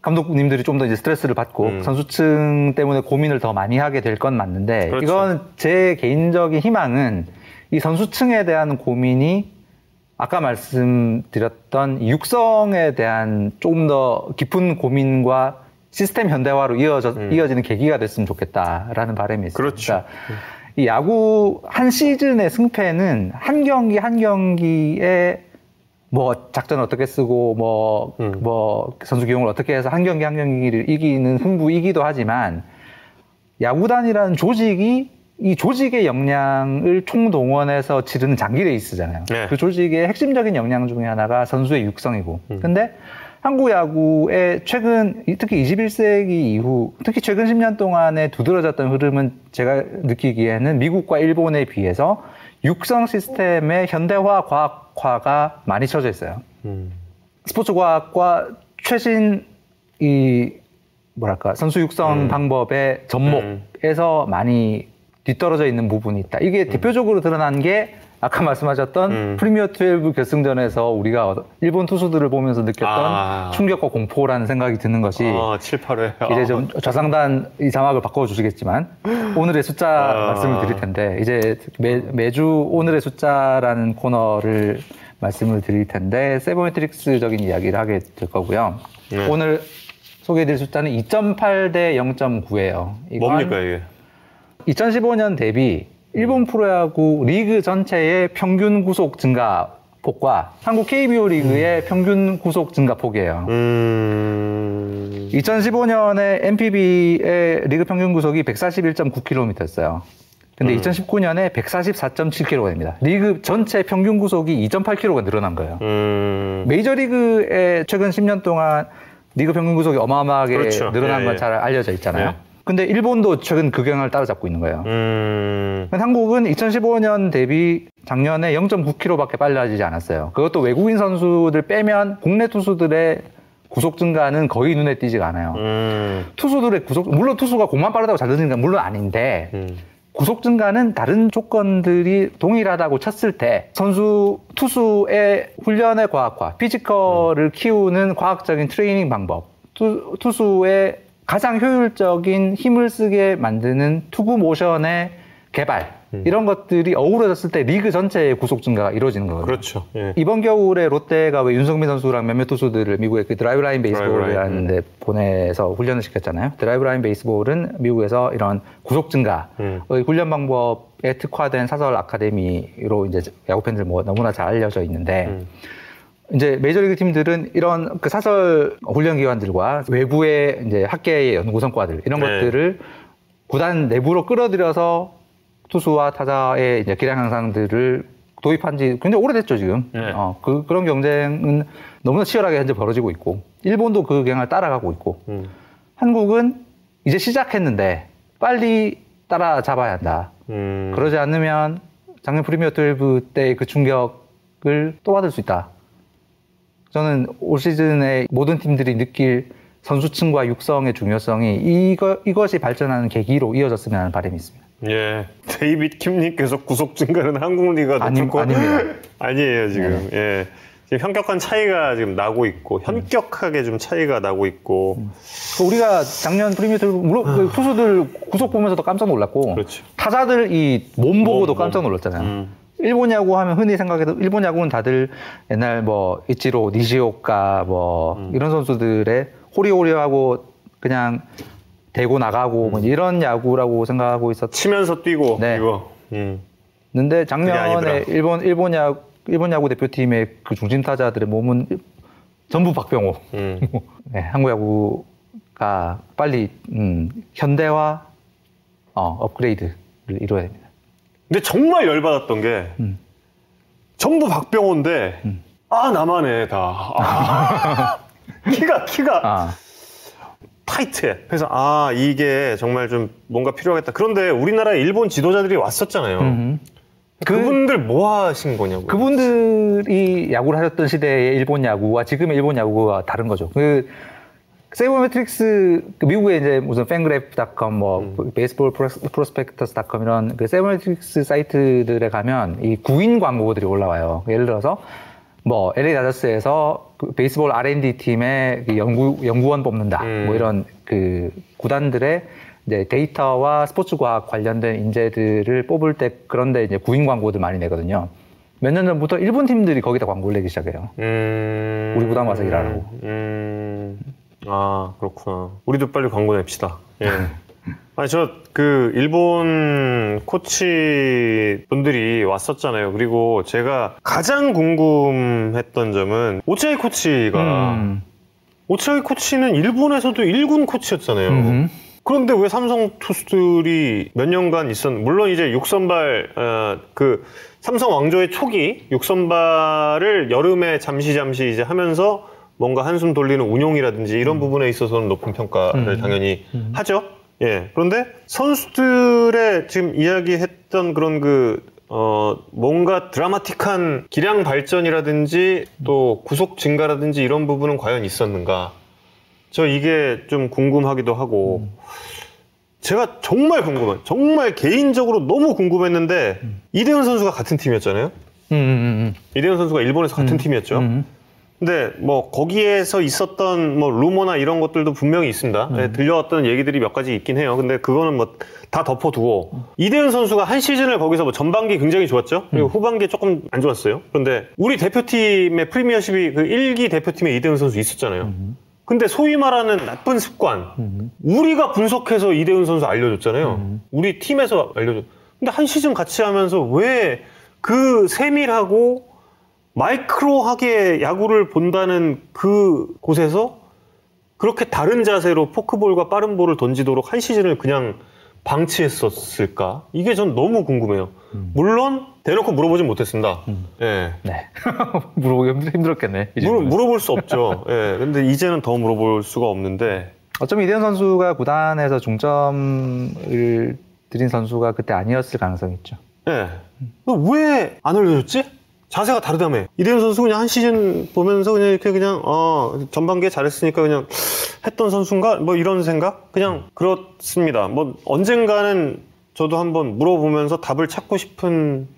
감독님들이 좀 더 이제 스트레스를 받고 음. 선수층 때문에 고민을 더 많이 하게 될 건 맞는데 그렇죠. 이건 제 개인적인 희망은 이 선수층에 대한 고민이 아까 말씀드렸던 이 육성에 대한 조금 더 깊은 고민과 시스템 현대화로 이어져, 이어지는 계기가 됐으면 좋겠다라는 바람이 있습니다. 음. 그렇죠. 이 야구 한 시즌의 승패는 한 경기 한 경기에 뭐 작전 어떻게 쓰고 뭐, 음. 뭐 선수 기용을 어떻게 해서 한 경기 한 경기를 이기는 승부이기도 하지만 야구단이라는 조직이 이 조직의 역량을 총동원해서 치르는 장기 레이스잖아요. 네. 그 조직의 핵심적인 역량 중에 하나가 선수의 육성이고. 근데 한국 야구의 최근 특히 21세기 이후 특히 최근 10년 동안에 두드러졌던 흐름은 제가 느끼기에는 미국과 일본에 비해서 육성 시스템의 현대화 과학화가 많이 쳐져 있어요. 음. 스포츠 과학과 최신 이 뭐랄까 선수 육성 음. 방법의 접목에서 많이 뒤떨어져 있는 부분이 있다. 이게 대표적으로 드러난 게 아까 말씀하셨던 음. 프리미어 12 결승전에서 우리가 얻- 일본 투수들을 보면서 느꼈던 아. 충격과 공포라는 생각이 드는 것이 아, 7, 8회. 이제 좀 좌상단 이 자막을 바꿔주시겠지만 오늘의 숫자 아. 말씀을 드릴 텐데 이제 매, 매주 오늘의 숫자라는 코너를 말씀을 드릴 텐데 세버매트릭스적인 이야기를 하게 될 거고요. 네. 오늘 소개해드릴 숫자는 2.8 대 0.9예요. 뭡니까 이게? 2015년 대비 일본 프로야구 리그 전체의 평균 구속 증가 폭과 한국 KBO 리그의 평균 구속 증가 폭이에요. 음. 2015년에 NPB의 리그 평균 구속이 141.9km였어요. 근데 2019년에 144.7km가 됩니다. 리그 전체 평균 구속이 2.8km가 늘어난 거예요. 음. 메이저리그의 최근 10년 동안 리그 평균 구속이 어마어마하게 그렇죠. 늘어난 예, 건 예. 잘 알려져 있잖아요. 예. 근데 일본도 최근 그 경향을 따라잡고 있는 거예요. 음. 한국은 2015년 대비 작년에 0.9km밖에 빨라지지 않았어요. 그것도 외국인 선수들 빼면 국내 투수들의 구속 증가는 거의 눈에 띄지가 않아요. 음. 투수들의 구속, 물론 투수가 공만 빠르다고 잘 던지는 건 물론 아닌데, 음. 구속 증가는 다른 조건들이 동일하다고 쳤을 때 선수 투수의 훈련의 과학화, physical을 키우는 과학적인 트레이닝 방법, 투, 투수의 가장 효율적인 힘을 쓰게 만드는 투구 모션의 개발 이런 것들이 어우러졌을 때 리그 전체의 구속 증가가 이루어지는 거거든요. 그렇죠. 예. 이번 겨울에 롯데가 왜 윤성빈 선수랑 몇몇 투수들을 미국의 그 Driveline Baseball이라는 데 보내서 훈련을 시켰잖아요. Driveline Baseball은 미국에서 이런 구속 증가의 음. 훈련 방법에 특화된 사설 아카데미로 이제 야구 팬들 뭐 너무나 잘 알려져 있는데 음. 이제 메이저리그 팀들은 이런 그 사설 훈련 기관들과 외부의 이제 학계의 연구 성과들 이런 네. 것들을 구단 내부로 끌어들여서 투수와 타자의 이제 기량 향상들을 도입한 지 굉장히 오래됐죠 지금. 네. 어, 그 그런 경쟁은 너무나 치열하게 현재 벌어지고 있고 일본도 그 경향을 따라가고 있고 음. 한국은 이제 시작했는데 빨리 따라잡아야 한다. 음. 그러지 않으면 작년 프리미어 12 때의 그 충격을 또 받을 수 있다. 저는 올 시즌에 모든 팀들이 느낄 선수층과 육성의 중요성이 이거, 이것이 발전하는 계기로 이어졌으면 하는 바람이 있습니다. 예. 데이빗 킴님께서 구속 증가는 한국 아니- 높을 거 아닙니다. [LAUGHS] 아니에요 지금. 예. 지금 현격한 차이가 지금 나고 있고 현격하게 좀 차이가 나고 있고. 그 우리가 작년 프리미어 12 물론 그 투수들 구속 보면서도 깜짝 놀랐고 그렇죠. 타자들 이 몸 보고도 몸, 깜짝 몸. 놀랐잖아요. 음. 일본 야구 하면 흔히 생각해도 일본 야구는 다들 옛날 뭐 이치로 니시오카 뭐 음. 이런 선수들의 호리호리하고 그냥 대고 나가고 음. 뭐 이런 야구라고 생각하고 치면서 뛰고 네. 이거. 음. 그게 작년에. 일본 일본 야구 일본 야구 대표팀의 그 중심 타자들의 몸은 전부 박병호. 음. [LAUGHS] 네, 한국 야구가 빨리 음, 현대화 어, 업그레이드를 이루어야 됩니다. 근데 정말 열받았던 게 음. 전부 박병호인데 음. 아 나만해 다 아, [LAUGHS] 키가 키가 아, 타이트해. 그래서 아 이게 정말 좀 뭔가 필요하겠다. 그런데 우리나라에 일본 지도자들이 왔었잖아요. 음. 그- 그분들 뭐 하신 거냐고. 그분들이 야구를 하셨던 시대의 일본 야구와 지금의 일본 야구가 다른 거죠. 그 sabermetrics 그 미국의 이제 무슨 FanGraphs.com 뭐 음. Baseball Prospectus.com 이런 그 sabermetrics 사이트들에 가면 이 구인 광고들이 올라와요. 예를 들어서 뭐 LA 다저스에서 그 baseball R&D 팀의 그 연구 연구원 뽑는다. 음. 뭐 이런 그 구단들의 이제 데이터와 스포츠 과학 관련된 인재들을 뽑을 때 그런데 이제 구인 광고들 많이 내거든요. 몇 년 전부터 일본 팀들이 거기다 광고를 내기 시작해요. 음... 우리 구단 와서 일하라고. 음... 아 그렇구나. 우리도 빨리 광고 냅시다. 예. 아니 저 그 일본 코치 분들이 왔었잖아요. 그리고 제가 가장 궁금했던 점은 오차이 코치가 음. 오차이 코치는 일본에서도 1군 코치였잖아요. 음. 그런데 왜 삼성 투수들이 몇 년간 있었, 물론 이제 육선발, 어, 그, 삼성 왕조의 초기 육선발을 여름에 잠시 잠시 이제 하면서 뭔가 한숨 돌리는 운용이라든지 이런 부분에 있어서는 높은 평가를 음. 당연히 하죠. 예. 그런데 선수들의 지금 이야기했던 그런 그, 어, 뭔가 드라마틱한 기량 발전이라든지 또 구속 증가라든지 이런 부분은 과연 있었는가? 저 이게 좀 궁금하기도 하고 제가 정말 궁금한 정말 개인적으로 너무 궁금했는데 이대현 선수가 같은 팀이었잖아요. 음, 음, 이대현 선수가 일본에서 같은 음. 팀이었죠. 음. 근데 뭐 거기에서 있었던 뭐 루머나 이런 것들도 분명히 있습니다. 네, 들려왔던 얘기들이 몇 가지 있긴 해요. 근데 그거는 뭐 다 덮어두고 이대현 선수가 한 시즌을 거기서 뭐 전반기 굉장히 좋았죠. 그리고 후반기에 조금 안 좋았어요. 그런데 우리 대표팀의 프리미어십이 그 1기 대표팀에 이대현 선수 있었잖아요. 근데 소위 말하는 나쁜 습관 음. 우리가 분석해서 이대훈 선수 알려줬잖아요. 우리 팀에서 알려줬. 근데 한 시즌 같이 하면서 왜 그 세밀하고 마이크로하게 야구를 본다는 그 곳에서 그렇게 다른 자세로 포크볼과 빠른 볼을 던지도록 한 시즌을 그냥 방치했었을까? 이게 전 너무 궁금해요. 물론 대놓고 물어보진 못했습니다. 예. 네. [LAUGHS] 물어보기 힘들- 힘들었겠네. 이 물어. 물어볼 수 없죠. 예. 근데 이제는 더 물어볼 수가 없는데 어쩌면 이대현 선수가 구단에서 중점을 들인 선수가 그때 아니었을 가능성이 있죠. 예. 왜안 알려줬지? 자세가 다르다며. 이대현 선수 그냥 한 시즌 보면서 그냥 이렇게 그냥, 어, 전반기에 잘했으니까 그냥 했던 선수인가? 뭐 이런 생각? 그냥 그렇습니다. 뭐 언젠가는 저도 한번 물어보면서 답을 찾고 싶은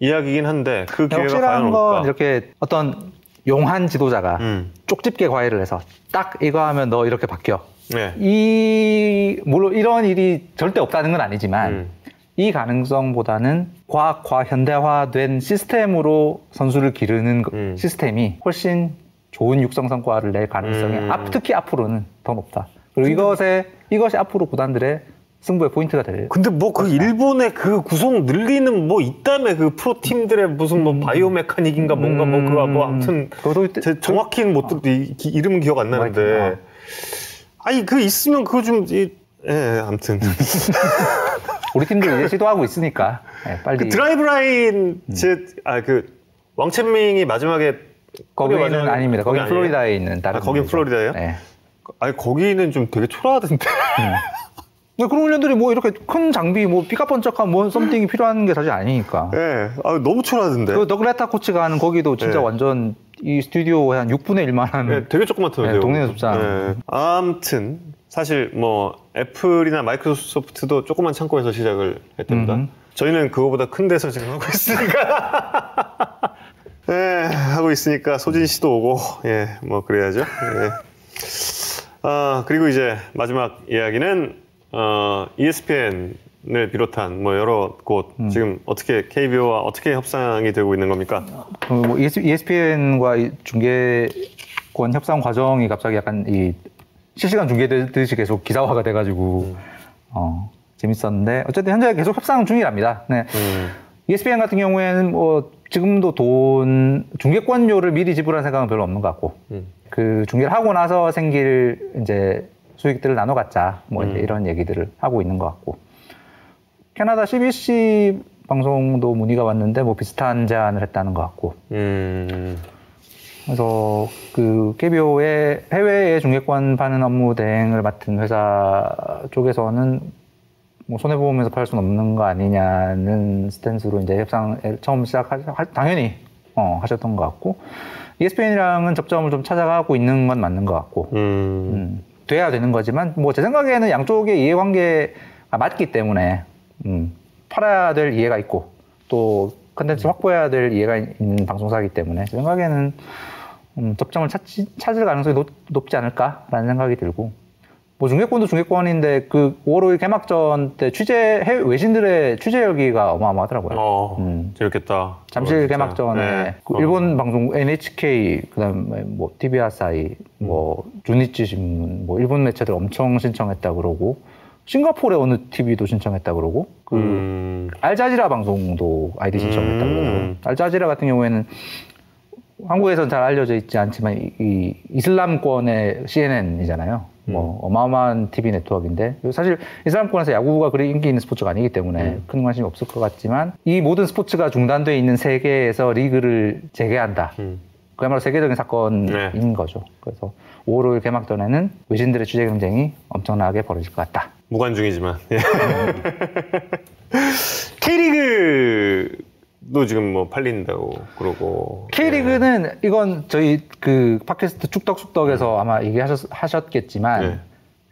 이야기긴 한데 그 기회가 과연 확실한 건 올까? 이렇게 어떤 용한 지도자가 음. 쪽집게 과외를 해서 딱 이거 하면 너 이렇게 바뀌어. 네. 이 물론 이런 일이 절대 없다는 건 아니지만 음. 이 가능성보다는 과학화 현대화된 시스템으로 선수를 기르는 그 음. 시스템이 훨씬 좋은 육성 성과를 낼 가능성이 음. 앞, 특히 앞으로는 더 높다. 그리고 이것에 이것이 앞으로 구단들의 승부의 포인트가 될. 근데 뭐 그 일본의 그 구성 늘리는 뭐 있다며 그 프로 팀들의 무슨 뭐 바이오 메카닉인가 뭔가 뭐 그거 뭐 아무튼 제 정확히는 못 듣, 이- 기- 이름은 기억 안 나는데. 하여튼, 아니, 그 있으면 그거 좀, 이, 예, 아무튼. [LAUGHS] 우리 팀도 이제 시도하고 있으니까 네, 빨리 그 Driveline, 제, 아, 그, 왕천밍이 마지막에. 거기는 아닙니다. 거기? 플로리다에 있는 다른. 아, 분이죠. 플로리다예요? 네. 아니, 거기는 좀 되게 초라하던데. 근데 그런 훈련들이 뭐 이렇게 큰 장비, 뭐 삐까번쩍한 뭐 something이 필요한 게 사실 아니니까. 예, 아, 너무 초라하던데. 그 Doug Latta 코치가 하는 거기도 진짜 네. 완전 이 스튜디오의 한 6분의 1만한 예, 되게 조그맣더라고요. 네, 동네 숲상. 예. 아무튼 사실 뭐 애플이나 마이크로소프트도 조그만 창고에서 시작을 했답니다. 음흠. 저희는 그거보다 큰 데서 지금 하고 있으니까. [LAUGHS] 예, 하고 있으니까 소진 씨도 오고, 예, 뭐 그래야죠. 예. 아, 그리고 이제 마지막 이야기는 어, ESPN을 비롯한 뭐 여러 곳 음. 지금 어떻게 KBO와 어떻게 협상이 되고 있는 겁니까? 그뭐 ESPN과 중계권 협상 과정이 갑자기 약간 이 실시간 중계되듯이 계속 기사화가 돼가지고 어, 재밌었는데 어쨌든 현재 계속 협상 중이랍니다. 네. 음, ESPN 같은 경우에는 뭐 지금도 돈 중계권료를 미리 지불할 생각은 별로 없는 것 같고 음. 그 중계를 하고 나서 생길 이제 수익들을 나눠 갖자 뭐 음. 이런 얘기들을 하고 있는 것 같고 캐나다 CBC 방송도 문의가 왔는데 뭐 비슷한 제안을 했다는 것 같고 음. 그래서 그 KBO의 해외의 중계권 파는 업무 대행을 맡은 회사 쪽에서는 뭐 손해보험에서 팔 수는 없는 거 아니냐는 스탠스로 이제 협상 처음 시작하 당연히 어, 하셨던 것 같고 ESPN이랑은 접점을 좀 찾아가고 있는 건 맞는 것 같고 음. 음, 돼야 되는 거지만 뭐 제 생각에는 양쪽의 이해관계가 맞기 때문에 음, 팔아야 될 이해가 있고 또 컨텐츠 확보해야 될 이해가 있는 방송사이기 때문에 제 생각에는 음, 접점을 찾지, 찾을 가능성이 높, 높지 않을까라는 생각이 들고 뭐 중계권도 중계권인데 그 5월 5일 개막전 때 취재 해외 외신들의 취재 열기가 어마어마하더라고요. 어, 음. 재밌겠다. 잠실 어. 개막전에 네. 그 어. 일본 방송 NHK 그다음에 뭐 TV 아사히 뭐 음. 주니치 신문 뭐 일본 매체들 엄청 신청했다 그러고 싱가포르의 어느 TV도 신청했다 그러고 그 음. 알자지라 방송도 아이디 신청했다 음. 그러고 알자지라 같은 경우에는 한국에서는 잘 알려져 있지 않지만 이, 이 이슬람권의 CNN이잖아요. 뭐 음. 어마어마한 TV 네트워크인데 사실 이슬람권에서 야구가 그리 인기 있는 스포츠가 아니기 때문에 음. 큰 관심이 없을 것 같지만 이 모든 스포츠가 중단돼 있는 세계에서 리그를 재개한다. 음. 그야말로 세계적인 사건인 네. 거죠. 그래서 5월 5일 개막 전에는 외신들의 취재 경쟁이 엄청나게 벌어질 것 같다. 무관중이지만. 예. [LAUGHS] K리그 도 지금 뭐 팔린다고 그러고. K리그는 이건 저희 그 팟캐스트 축덕숙덕에서 아마 얘기하셨겠지만 네.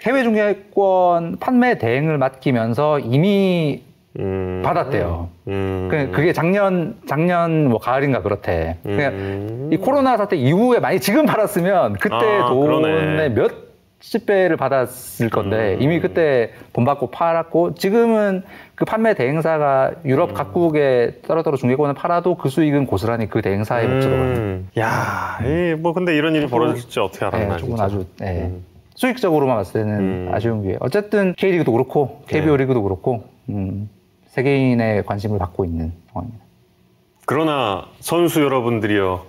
해외 중계권 판매 대행을 맡기면서 이미 예. 음. 받았대요. 음. 그- 그게 작년 작년 뭐 가을인가 그렇대. 그냥 음. 이 코로나 사태 이후에 많이 지금 받았으면 그때 아. 돈의 몇십 배를 받았을 건데 음. 이미 그때 돈 받고 팔았고 지금은 그 판매 대행사가 유럽 음. 각국에 따로따로 중계권을 팔아도 그 수익은 고스란히 그 대행사에 몫이거든요. 음. 야, 이뭐 근데 이런 일이 벌어질지 어떻게 알았나 네, 조금. 아주 네. 음. 수익적으로만 봤을 때는 음. 아쉬운 게 어쨌든 K리그도 그렇고 KBO 네. 리그도 그렇고 음, 세계인의 관심을 받고 있는 상황입니다. 그러나 선수 여러분들이여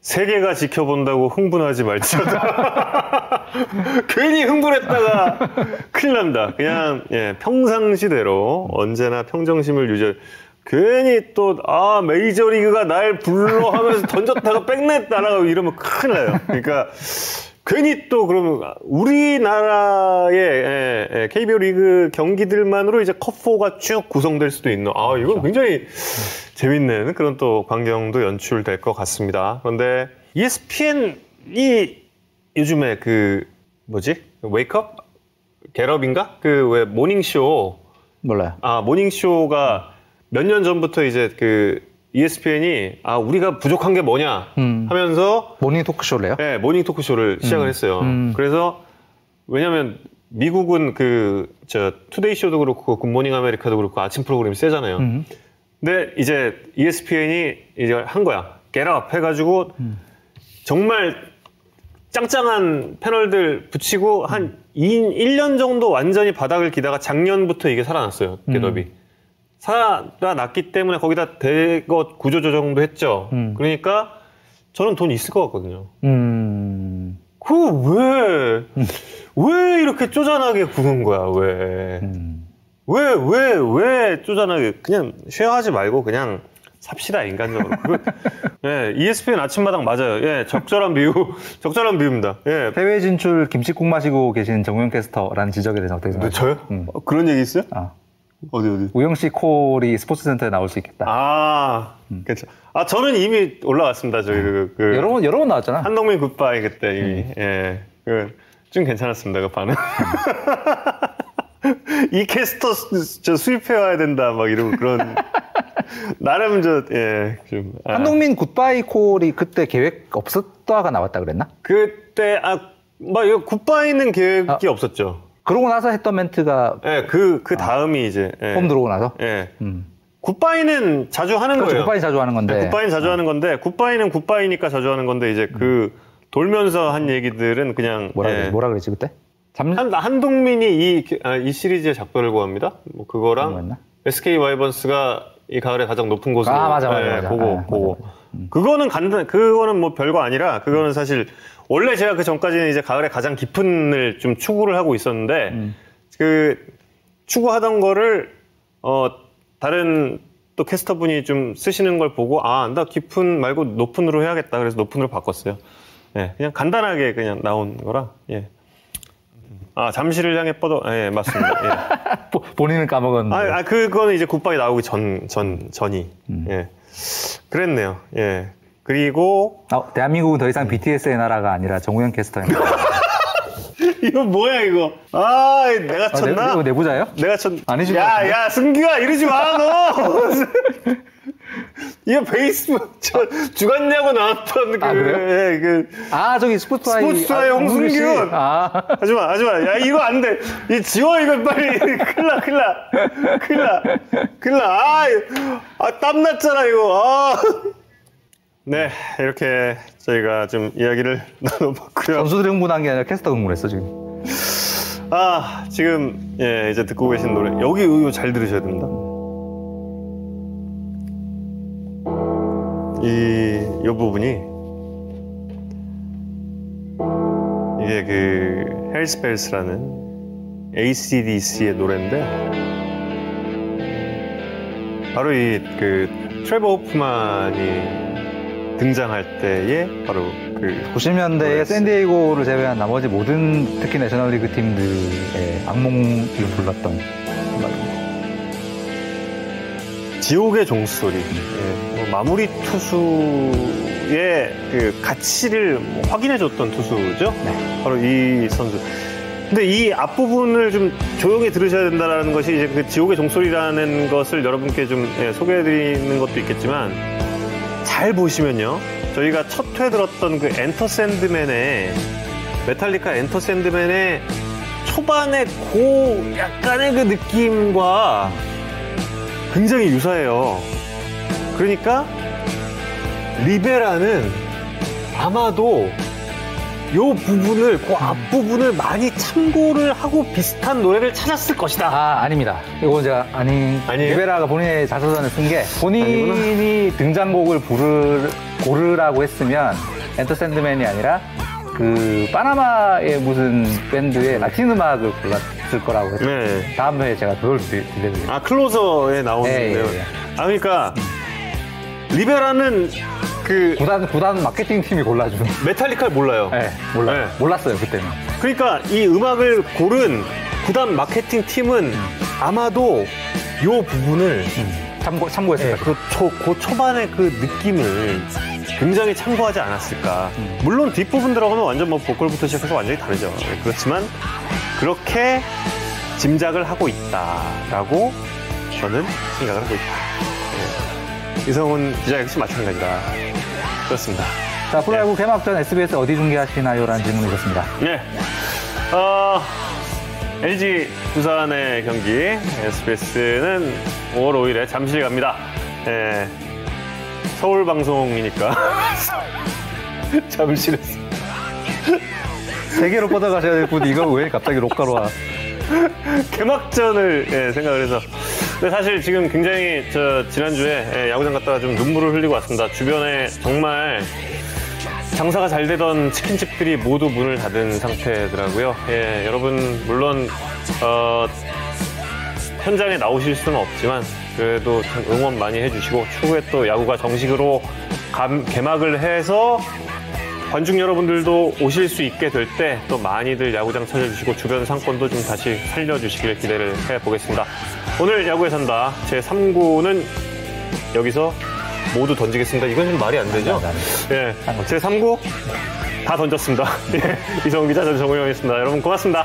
세계가 지켜본다고 흥분하지 말지어다. [LAUGHS] [LAUGHS] 괜히 흥분했다가 [LAUGHS] 큰일 납니다. 그냥 예, 평상시대로 언제나 평정심을 유지. 괜히 또 아 메이저리그가 날 불러 하면서 [LAUGHS] 던졌다가 백넷 날아가고 이러면 큰일 나요. 그러니까 괜히 또 그러면 우리나라의 예, 예, KBO 리그 경기들만으로 이제 컵4가 쭉 구성될 수도 있는 아 이건 굉장히 재밌는 그런 또 광경도 연출될 것 같습니다. 그런데 ESPN이 요즘에 그 뭐지 wake up get up인가 그 왜 morning show 몰라요. 아 morning show가 몇 년 전부터 이제 그 ESPN이 아 우리가 부족한 게 뭐냐 음. 하면서 morning 토크쇼래요? 네, morning 토크쇼를 시작을 음. 했어요. 음. 그래서 왜냐면 미국은 그 저 Today Show도 그렇고 Good Morning America도 그렇고 아침 프로그램이 세잖아요. 음. 근데 이제 ESPN이 이제 한 거야. Get Up 해가지고 음. 정말 짱짱한 패널들 붙이고 한 2, 1년 정도 완전히 바닥을 기다가 작년부터 이게 살아났어요. 겟업이. 음. 살아났기 때문에 거기다 대거 구조조정도 했죠. 음. 그러니까 저는 돈 있을 것 같거든요. 음. 그 왜, 왜 이렇게 쪼잔하게 구는 거야, 왜. 음. 왜, 왜, 왜 쪼잔하게. 그냥 쉐어하지 말고 그냥 삽시다, 인간적으로. 그, 예, ESPN 아침마당 맞아요. 예, 적절한 비유, [LAUGHS] 적절한 비유입니다. 예. 해외 진출 김치국 마시고 계신 정우영 캐스터라는 지적에 대해서 어떻게 네, 생각하세요? 저요? 음. 어, 그런 얘기 있어요? 아, 어디, 어디? 우영 씨 콜이 스포츠센터에 나올 수 있겠다. 아, 괜찮. 아, 저는 이미 올라왔습니다. 저기, 그, 그 여러 번 여러 번 나왔잖아. 한동민 굿바이 그때 이미 예. 그, 좀 괜찮았습니다 그 반응. [LAUGHS] 이 캐스터 수- 저 수입해 와야 된다 막 이러고 그런 [LAUGHS] 나름 저예좀 아, 한동민 굿바이 콜이 그때 계획 없었다가 나왔다 그랬나? 그때 아막 이거 굿바이는 계획이 없었죠. 그러고 나서 했던 멘트가 예, 그, 그 다음이 이제, 예. 홈 들어오고 나서. 예. 음. 굿바이는 자주 하는 그렇죠. 거예요. 굿바이 자주 하는 건데. 네, 굿바이는 자주 하는 건데, 굿바이는 굿바이니까 자주 하는 건데, 이제 그 돌면서 한 얘기들은 그냥. 뭐라 예. 그랬지 그때? 잠 한, 한동민이 이, 아, 이 시리즈의 작별을 구합니다. 뭐 그거랑? SK 와이번스가 이 가을에 가장 높은 곳으로 아, 맞아, 맞아, 예, 맞아. 보고 아, 보고 맞아. 음. 그거는 간단 그거는 뭐 별거 아니라 그거는 사실 원래 제가 그 전까지는 이제 가을에 가장 깊은을 좀 추구를 하고 있었는데 음. 그 추구하던 거를 어 다른 또 캐스터분이 좀 쓰시는 걸 보고 아, 나 깊은 말고 높은으로 해야겠다. 그래서 높은으로 바꿨어요. 예, 그냥 간단하게 그냥 나온 거라. 예. 아, 잠시를 향해 뻗어. 예, 맞습니다. 예. [LAUGHS] 보- 본인은 까먹었는데. 아, 아, 그거는 이제 굿바이 나오기 전, 전, 전 이. 음. 예. 그랬네요. 예. 그리고, 아, 대한민국은 더 이상 BTS의 나라가 아니라 정우영 캐스터의 나라. [LAUGHS] 이거 뭐야, 이거. 아, 내가 아, 내, 쳤나? 내부자예요? 내가 쳤. 아니지, 뭐. 야, 야, 승규야, 이러지 마, 너! [LAUGHS] 이거 베이스북, 저, 주간야구 나왔던 그, 아, 그래요? 예, 그, 아, 저기 스포츠와이. 스포츠와이 아, 홍승균. 씨. 아. 하지 마, 하지 마. 야, 이거 안 돼. 이 지워, 이거 빨리. 큰일 나, 큰일 나. 큰일 나. 큰일 나. 아, 아 땀났잖아, 이거. 아. 네, 이렇게 저희가 좀 이야기를 [LAUGHS] 나눠봤고요. 선수들이 흥분한 게 아니라 캐스터 흥분했어, 지금. 아, 지금, 예, 이제 듣고 계신 노래. 여기 이거 잘 들으셔야 됩니다. 이, 이 부분이, 이게 그, 헬스벨스라는 ACDC의 노래인데, 바로 이, 그, 트레버 호프만이 등장할 때에 바로 그, 90년대에 그랬어요. 샌디에이고를 제외한 나머지 모든 특히 내셔널리그 팀들의 악몽을 불렀던 지옥의 종소리. 예, 뭐 마무리 투수의 그 가치를 뭐 확인해줬던 투수죠. 네. 바로 이 선수. 근데 이 앞부분을 좀 조용히 들으셔야 된다는 것이 이제 그 지옥의 종소리라는 것을 여러분께 좀 예, 소개해드리는 것도 있겠지만 잘 보시면요. 저희가 첫 회 들었던 그 Enter Sandman의 메탈리카 Enter Sandman의 초반의 고 약간의 그 느낌과 굉장히 유사해요. 그러니까 리베라는 아마도 요 부분을 그 앞부분을 많이 참고를 하고 비슷한 노래를 찾았을 것이다. 아, 아닙니다. 이건 제가 아니 아니에요? 리베라가 본인의 자서전에 쓴게 본인이 등장곡을 부를 고르라고 했으면 Enter Sandman이 아니라 그 파나마의 무슨 밴드의 라틴 음악을 골랐 을 거라고 했어요. 네. 다음 회에 제가 그걸 들- 들려드릴게요. 아 클로저에 나오는데요. 예, 예, 예. 아 그러니까 리베라는 그 구단 구단 마케팅 팀이 골라준. [LAUGHS] 메탈리카를 몰라요. 네, 몰라 네. 요 몰랐어요 그때는. 그러니까 이 음악을 고른 구단 마케팅 팀은 아마도 요 부분을 참고 참고했을 네, 거예요. 그, 초, 그 초반의 그 느낌을 굉장히 참고하지 않았을까. 물론 뒷부분 들어가면 완전 뭐 보컬부터 시작해서 완전히 다르죠. 네, 그렇지만 그렇게 짐작을 하고 있다라고 저는 생각을 하고 있다. 네. 이성훈 기자 역시 마찬가지다. 그렇습니다. 자 프로야구 개막전 SBS 어디 중계하시나요?라는 질문을 주셨습니다. 네. 어, LG 부산의 경기 SBS는 5월 5일에 잠실 갑니다. 예. 서울 방송이니까 [LAUGHS] 잠실에서 세계로 뻗어가셔야 될 분이 이걸 왜 갑자기 로카로 와? 개막전을 예, 생각을 해서. 근데 사실 지금 굉장히 저 지난주에 예, 야구장 갔다가 좀 눈물을 흘리고 왔습니다. 주변에 정말 장사가 잘 되던 치킨집들이 모두 문을 닫은 상태더라고요. 예, 여러분 물론 어, 현장에 나오실 수는 없지만 그래도 참 응원 많이 해주시고 추후에 또 야구가 정식으로 감- 개막을 해서 관중 여러분들도 오실 수 있게 될 때 또 많이들 야구장 찾아주시고 주변 상권도 좀 다시 살려주시길 기대를 해보겠습니다. 오늘 야구에 산다 제 3구는 여기서 모두 던지겠습니다. 이건 좀 말이 안 되죠? 예, 제 3구 다 던졌습니다. [LAUGHS] 예, 이성훈 기자, 전 정우영이었습니다. 여러분 고맙습니다.